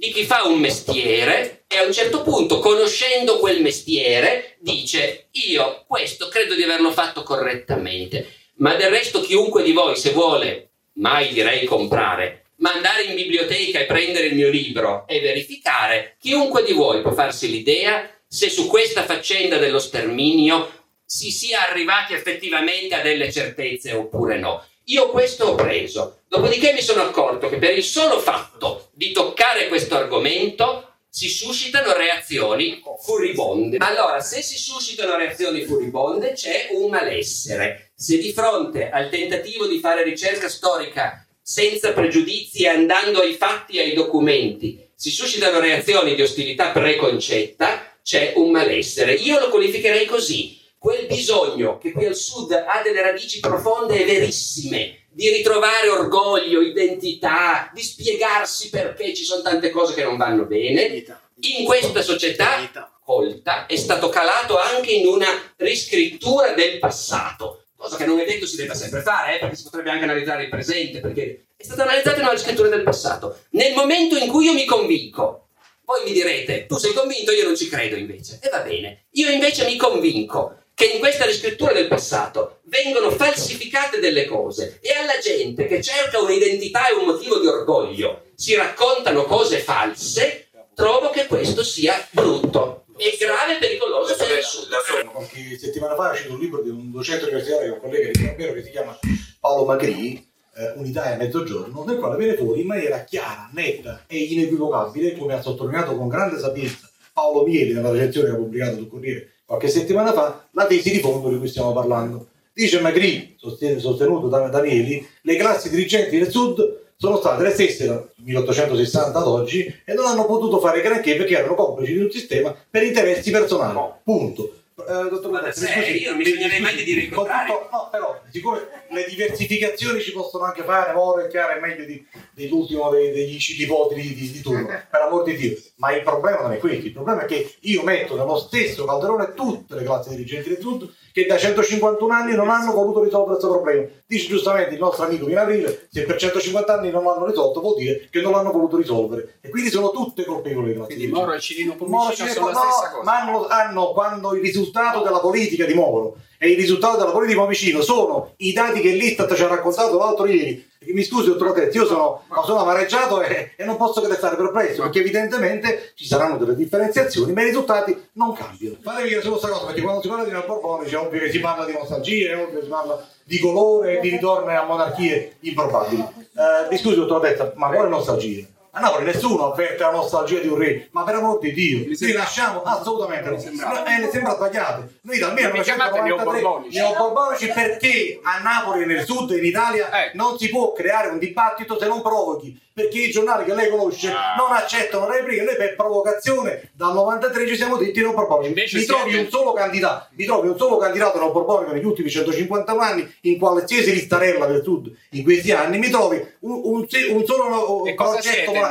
Speaker 4: di chi fa un mestiere e a un certo punto, conoscendo quel mestiere, dice io questo credo di averlo fatto correttamente, ma del resto chiunque di voi se vuole, mai direi comprare, ma andare in biblioteca e prendere il mio libro e verificare, chiunque di voi può farsi l'idea se su questa faccenda dello sterminio si sia arrivati effettivamente a delle certezze oppure no. Io questo ho preso. Dopodiché mi sono accorto che per il solo fatto di toccare questo argomento si suscitano reazioni furibonde. Allora, se si suscitano reazioni furibonde, c'è un malessere. Se di fronte al tentativo di fare ricerca storica senza pregiudizi e andando ai fatti e ai documenti, si suscitano reazioni di ostilità preconcetta, c'è un malessere. Io lo qualificherei così. Quel bisogno che qui al sud ha delle radici profonde e verissime, di ritrovare orgoglio, identità, di spiegarsi perché ci sono tante cose che non vanno bene, in questa società colta è stato calato anche in una riscrittura del passato, cosa che non è detto si debba sempre fare, eh, perché si potrebbe anche analizzare il presente, perché è stata analizzata in una riscrittura del passato. Nel momento in cui io mi convinco, voi mi direte, tu sei convinto, io non ci credo invece, e va bene, io invece mi convinco che in questa riscrittura del passato vengono falsificate delle cose e alla gente che cerca un'identità e un motivo di orgoglio si raccontano cose false, trovo che questo sia brutto e grave e pericoloso per il Sud.
Speaker 5: Qualche settimana fa è uscito un libro di un docente universitario, un collega di Campero che si chiama Paolo Magri, eh, Unità e Mezzogiorno, nel quale viene fuori in maniera chiara, netta e inequivocabile, come ha sottolineato con grande sapienza Paolo Mieli nella recensione che ha pubblicato sul Corriere qualche settimana fa, la tesi di fondo di cui stiamo parlando. Dice Magri, sostenuto da, da Mieli, le classi dirigenti del Sud sono state le stesse dal 1860 ad oggi e non hanno potuto fare granché perché erano complici di un sistema per interessi personali. Punto.
Speaker 4: Eh, dottor Guarda, se, io non mi sognerei mai di dire il contrario.
Speaker 5: No, però, siccome le diversificazioni ci possono anche fare, Moro è chiaro, è meglio di, dell'ultimo dei, degli di, di, di turno, [laughs] per amor di Dio. Ma il problema non è questo, il problema è che io metto nello stesso calderone tutte le classi dirigenti del Sud che da 151 anni non hanno voluto risolvere questo problema. Dice giustamente il nostro amico in aprile, se per 150 anni non l'hanno risolto vuol dire che non l'hanno voluto risolvere. E quindi sono tutte colpevoli
Speaker 2: Quindi Moro e Cirino Pomicino sono la stessa cosa.
Speaker 5: Ma hanno, hanno quando il risultato della politica di Moro e il risultato della politica vicino sono i dati che l'Istat ci ha raccontato l'altro ieri. Mi scusi, dottor Lotetti, io sono, sono amareggiato e, e, non posso che restare perplesso perché evidentemente ci saranno delle differenziazioni, ma i risultati non cambiano. Fatemi dire solo questa cosa perché quando si parla di neoborbonici è ovvio che si parla di nostalgia, è ovvio che si parla di colore, di ritorno a monarchie improbabili. Eh, mi scusi, dottor Lotetti, ma quale nostalgia? A Napoli nessuno avverte la nostalgia di un re, ma per amor di Dio, li lasciamo assolutamente. Mi sembra, eh, sembra sbagliato. Noi dal 1993 neoborbonici perché a Napoli, nel sud, in Italia, eh. non si può creare un dibattito se non provochi perché i giornali che lei conosce ah. non accettano repliche, noi per provocazione dal 93 ci siamo detti non Borbonico. Mi trovi un solo candidato, mi trovi un solo candidato non Borbonico negli ultimi 151 anni in qualsiasi listarella del sud in questi anni, mi trovi un, un, un solo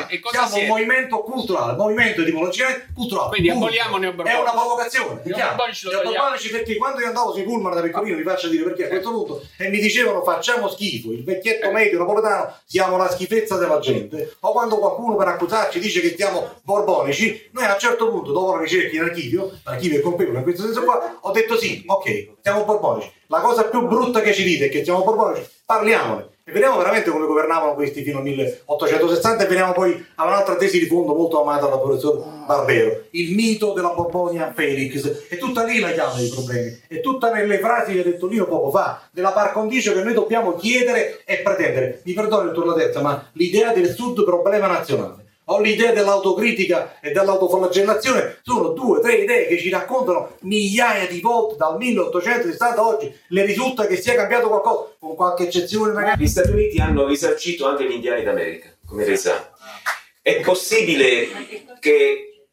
Speaker 2: e
Speaker 5: ma siamo siete? un movimento culturale, movimento di etimologicamente culturale.
Speaker 2: Quindi aboliamo Neoborbonici.
Speaker 5: È una provocazione, Neoborbonici perché quando io andavo sui pullman da piccolino, vi faccio dire perché a questo punto, e mi dicevano facciamo schifo, il vecchietto eh. medio napoletano, siamo la schifezza della gente gente, o quando qualcuno per accusarci dice che siamo borbonici, noi a un certo punto, dopo la ricerca in archivio, l'archivio è colpevole in questo senso qua, ho detto sì, ok, siamo borbonici. La cosa più brutta che ci dite è che siamo borbonici, parliamone. E vediamo veramente come governavano questi fino al 1860 e veniamo poi a un'altra tesi di fondo molto amata dal professor Barbero, il mito della Borbonia Felix. È tutta lì la chiave dei problemi, è tutta nelle frasi che ha detto Lino poco fa, della par condicio che noi dobbiamo chiedere e pretendere. Mi perdoni, dottor Latezza, ma l'idea del sud problema nazionale ho l'idea dell'autocritica e dell'autoflagellazione, sono due, tre idee che ci raccontano migliaia di volte dal 1860 a oggi, le risulta che sia cambiato qualcosa, con qualche eccezione magari.
Speaker 3: Gli Stati Uniti hanno risarcito anche gli indiani d'America, come lei sa. È possibile che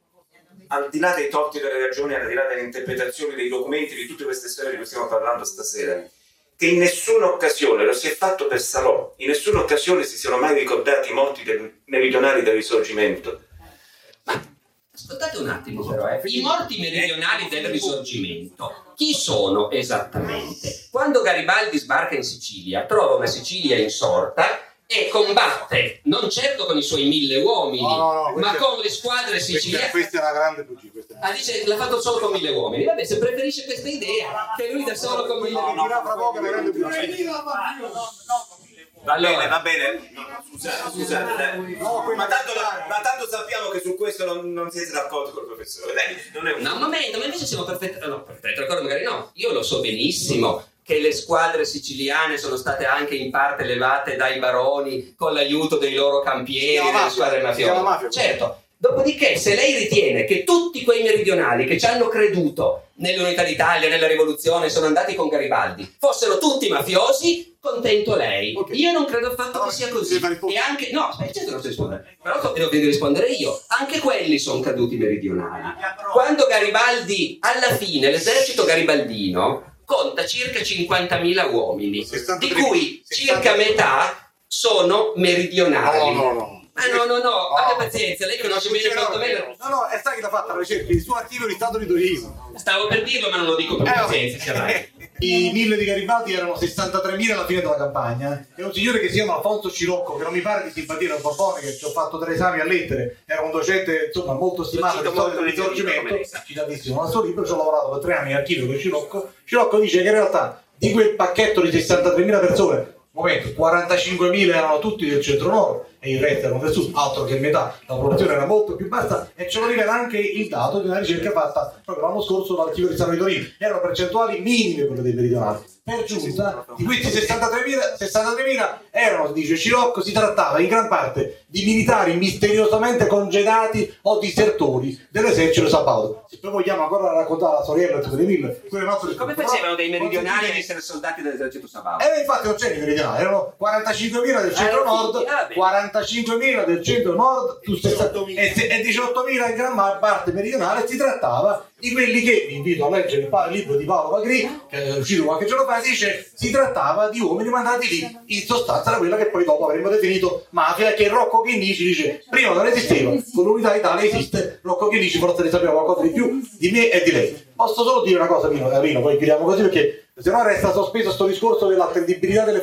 Speaker 3: al di là dei torti delle ragioni, al di là delle interpretazioni dei documenti, di tutte queste storie di cui stiamo parlando stasera, che in nessuna occasione, lo si è fatto per Salò, in nessuna occasione si siano mai ricordati i morti del, meridionali del risorgimento.
Speaker 4: Ma ascoltate un attimo però, eh. i morti meridionali del risorgimento, chi sono esattamente? Quando Garibaldi sbarca in Sicilia, trova una Sicilia insorta e combatte non certo con i suoi mille uomini, no, no, no, ma con le squadre siciliane.
Speaker 5: Questa è una grande bugia.
Speaker 4: Ah, dice l'ha fatto solo con mille uomini. Vabbè, se preferisce questa idea, che lui da solo con mille uomini.
Speaker 3: Va bene, va bene. scusate, scusate. ma, tanto, ma, tanto, sappiamo che su questo non, non siete d'accordo con il professore. Dai, non è un...
Speaker 4: No, un momento, ma invece siamo perfettamente. No, perfettamente d'accordo, magari no. Io lo so benissimo che le squadre siciliane sono state anche in parte levate dai baroni con l'aiuto dei loro campieri, delle mafia, squadre mafiose. Certo. Dopodiché, se lei ritiene che tutti quei meridionali che ci hanno creduto nell'unità d'Italia, nella rivoluzione, sono andati con Garibaldi, fossero tutti mafiosi, contento lei.
Speaker 5: Ok.
Speaker 4: Io non credo affatto che sia così. E anche, no, aspetta, certo non so rispondere. Però devo rispondere io. Anche quelli sono caduti meridionali. Quando Garibaldi, alla fine, l'esercito garibaldino conta circa 50.000 uomini,
Speaker 5: 63,
Speaker 4: di cui
Speaker 5: 63.
Speaker 4: circa metà sono meridionali.
Speaker 5: No, no, no.
Speaker 4: Ma no, no, no,
Speaker 5: No.
Speaker 4: abbia pazienza, lei conosce bene quanto me.
Speaker 5: No, no, è sai chi l'ha fatta la ricerca? Il suo archivio di Stato di Torino.
Speaker 4: Stavo per dirlo, ma non lo dico per
Speaker 5: Eh,
Speaker 4: pazienza, mai. [laughs]
Speaker 5: I mille di Garibaldi erano 63.000 alla fine della campagna e un signore che si chiama Alfonso Cirocco che non mi pare di simpatia al Borbone che ci ho fatto tre esami a lettere. Era un docente insomma molto stimato del
Speaker 4: nel libro,
Speaker 5: risorgimento. citatissimo nel suo libro ci ho lavorato per tre anni in archivio con Cirocco Cirocco dice che in realtà di quel pacchetto di 63.000 persone momento 45.000 erano tutti del centro-nord e il resto erano del sud, altro che metà, la popolazione era molto più bassa e ce lo rivela anche il dato di una ricerca fatta proprio l'anno scorso dall'archivio di di Torino. Erano percentuali minime quelle dei meridionali. Per giunta, di questi 63.000, 63.000 erano, dice Cirocco, si trattava in gran parte di militari misteriosamente congedati o disertori dell'esercito sabato. Se poi vogliamo ancora raccontare la storiella di mille, quello è un altro
Speaker 4: Come
Speaker 5: discorso.
Speaker 4: facevano dei meridionali ad essere soldati dell'esercito sabaudo?
Speaker 5: eh, infatti non c'erano i meridionali, erano 45.000 del centro-nord,
Speaker 4: Ah, beh.
Speaker 5: 45.000 del centro-nord su 60.000 e se- e 18.000 in gran parte meridionale. Si trattava di quelli che, vi invito a leggere il libro di Paolo Pagri, che è uscito qualche giorno fa, dice si trattava di uomini mandati lì, in sostanza da quella che poi dopo avremmo definito mafia, che Rocco Chinnici dice prima non esisteva, con l'unità d'Italia esiste, Rocco Chinnici forse ne sapeva qualcosa di più di me e di lei. Posso solo dire una cosa, Pino, eh, Pino, poi chiudiamo così perché se no resta sospeso sto discorso dell'attendibilità delle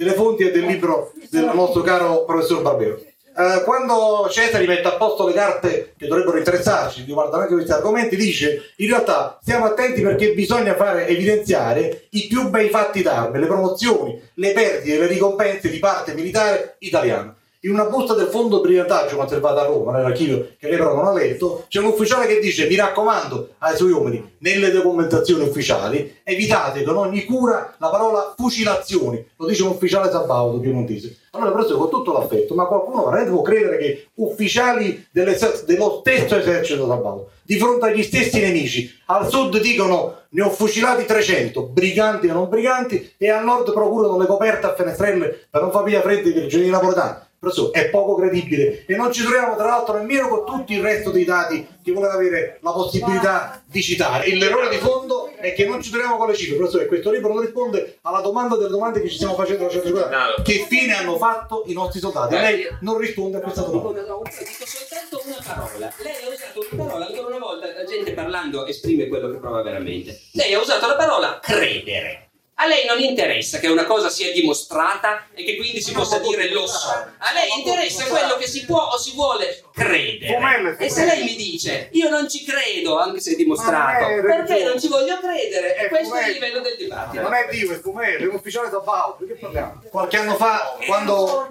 Speaker 5: delle fonti e del libro del nostro caro professor Barbero. Eh, quando Cesare mette a posto le carte che dovrebbero interessarci, riguardano anche questi argomenti, dice in realtà stiamo attenti perché bisogna fare evidenziare i più bei fatti d'arme, le promozioni, le perdite, le ricompense di parte militare italiana. In una busta del fondo brigantaggio conservata a Roma, nell'archivio che lei però non ha letto, c'è un ufficiale che dice: Mi raccomando ai suoi uomini, nelle documentazioni ufficiali, evitate con ogni cura la parola fucilazioni. Lo dice un ufficiale sabaudo piemontese. Allora, professore, con tutto l'affetto, ma qualcuno veramente può credere che ufficiali dello stesso esercito sabaudo, di fronte agli stessi nemici, al sud dicono ne ho fucilati 300, briganti e non briganti, e al nord procurano le coperte a fenestrelle per non far via freddo i virgini napoletani. Professore, è poco credibile e non ci troviamo tra l'altro nemmeno con tutto il resto dei dati che voleva avere la possibilità di citare. E L'errore di fondo è che non ci troviamo con le cifre, professore. Questo libro non risponde alla domanda delle domande che ci stiamo facendo da centro
Speaker 4: No.
Speaker 5: Che fine hanno fatto i nostri soldati?
Speaker 4: Eh,
Speaker 5: Lei non risponde a questa domanda.
Speaker 4: no, no, dico soltanto una parola. Lei ha usato una parola, ancora una volta la gente parlando esprime quello che prova veramente. Lei ha usato la parola credere. A lei non interessa che una cosa sia dimostrata e che quindi si possa dire lo so. A lei interessa quello che si può o si vuole credere. E se lei mi dice io non ci credo, anche se è dimostrato,
Speaker 5: è
Speaker 4: perché non ci voglio credere?
Speaker 5: È
Speaker 4: Questo è il
Speaker 5: fumetto.
Speaker 4: livello del dibattito.
Speaker 5: Non è Dio, è Fumello, è un ufficiale sabaudo, di che parliamo? Qualche anno fa, quando,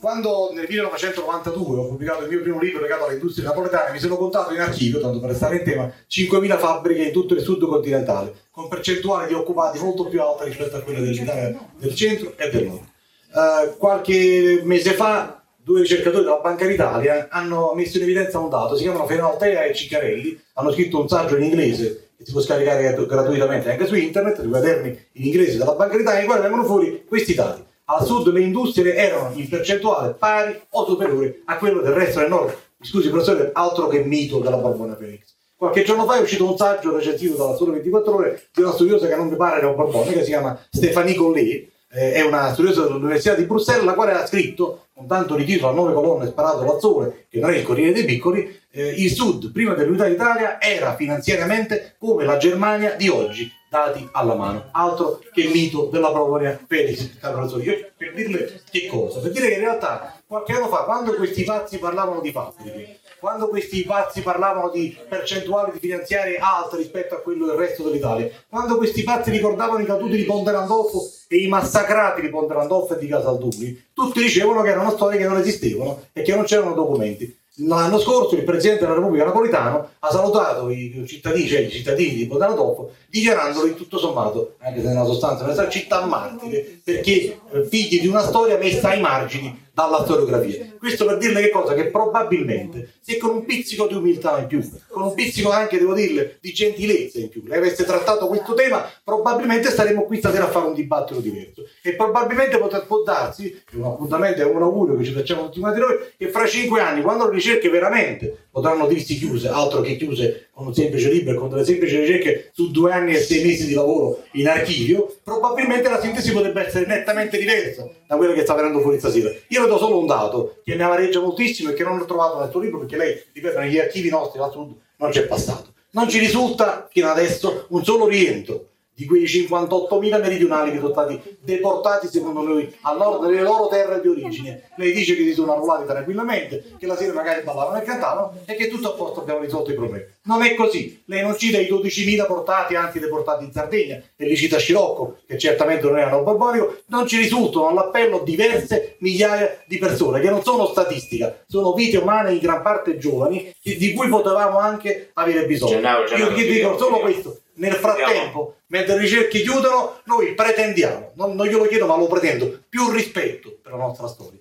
Speaker 5: quando nel 1992 ho pubblicato il mio primo libro legato alle industrie napoletane, mi sono contato in archivio, tanto per restare in tema, 5.000 fabbriche in tutto il sud continentale, con percentuali di occupati molto più alte rispetto a quelle dell'Italia del centro e del nord. Eh, qualche mese fa due ricercatori della Banca d'Italia hanno messo in evidenza un dato, si chiamano Fenaltea e Ciccarelli, hanno scritto un saggio in inglese che si può scaricare gratuitamente anche su internet, dei quaderni in inglese della Banca d'Italia, in cui vengono fuori questi dati. Al sud le industrie erano in percentuale pari o superiore a quello del resto del nord. Scusi professore, altro che mito della Borbona Phoenix. Qualche giorno fa è uscito un saggio recensito dalla Sole 24 Ore di una studiosa che non mi pare neoborbone, che si chiama Stéphanie Collet, eh, è una studiosa dell'Università di Bruxelles, la quale ha scritto, con tanto di a nove colonne sparato dal sole, che non è il Corriere dei Piccoli, eh, il Sud, prima dell'unità d'Italia, era finanziariamente come la Germania di oggi, dati alla mano. Altro che il mito della Prolonia Felix, per dirle che cosa? Per dire che in realtà qualche anno fa, quando questi pazzi parlavano di fabbriche, quando questi pazzi parlavano di percentuali di finanziarie alte rispetto a quello del resto dell'Italia, quando questi pazzi ricordavano i caduti di Ponte Landolfo e i massacrati di Ponte e di Casalduni, tutti dicevano che erano storie che non esistevano e che non c'erano documenti. L'anno scorso il Presidente della Repubblica Napolitano ha salutato i cittadini, cioè i cittadini di Landolfo, dichiarandoli tutto sommato, anche se nella sostanza, una città martire, perché eh, figli di una storia messa ai margini dalla storiografia. Questo per dirle che cosa? Che probabilmente se con un pizzico di umiltà in più, con un pizzico anche, devo dirle, di gentilezza in più, lei avesse trattato questo tema, probabilmente staremmo qui stasera a fare un dibattito diverso. E probabilmente poter, può darsi, un appuntamento, è un augurio che ci facciamo tutti quanti noi, che fra cinque anni, quando le ricerche veramente potranno dirsi chiuse, altro che chiuse con un semplice libro e con delle semplici ricerche su due anni e sei mesi di lavoro in archivio, probabilmente la sintesi potrebbe essere nettamente diversa da quella che sta venendo fuori stasera. Io le do solo un dato che mi amareggia moltissimo e che non ho trovato nel suo libro perché lei, ripeto, negli archivi nostri sud non c'è passato. Non ci risulta fino adesso un solo rientro di quei 58.000 meridionali che sono stati deportati secondo noi al nord delle loro terre di origine. Lei dice che si sono arruolati tranquillamente, che la sera magari ballavano e cantavano e che tutto a posto abbiamo risolto i problemi. Non è così. Lei non cita i 12.000 portati, anche deportati in Sardegna, e li cita Scirocco, che certamente non erano borbonico, non ci risultano all'appello diverse migliaia di persone, che non sono statistica, sono vite umane in gran parte giovani, di cui potevamo anche avere bisogno. Gennaro, Gennaro, Io ti dico solo questo nel frattempo, mentre le ricerche chiudono, noi pretendiamo, non, non glielo chiedo ma lo pretendo, più rispetto per la nostra storia.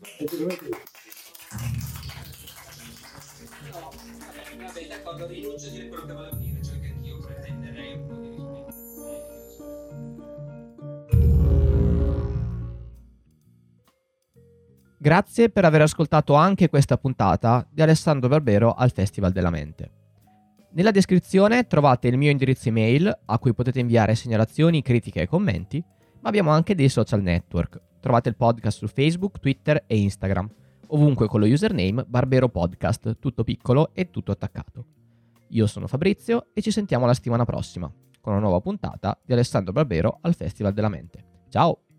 Speaker 1: Grazie per aver ascoltato anche questa puntata di Alessandro Barbero al Festival della Mente. Nella descrizione trovate il mio indirizzo email a cui potete inviare segnalazioni, critiche e commenti, ma abbiamo anche dei social network. Trovate il podcast su Facebook, Twitter e Instagram, ovunque con lo username Barbero Podcast, tutto piccolo e tutto attaccato. Io sono Fabrizio e ci sentiamo la settimana prossima con una nuova puntata di Alessandro Barbero al Festival della Mente. Ciao!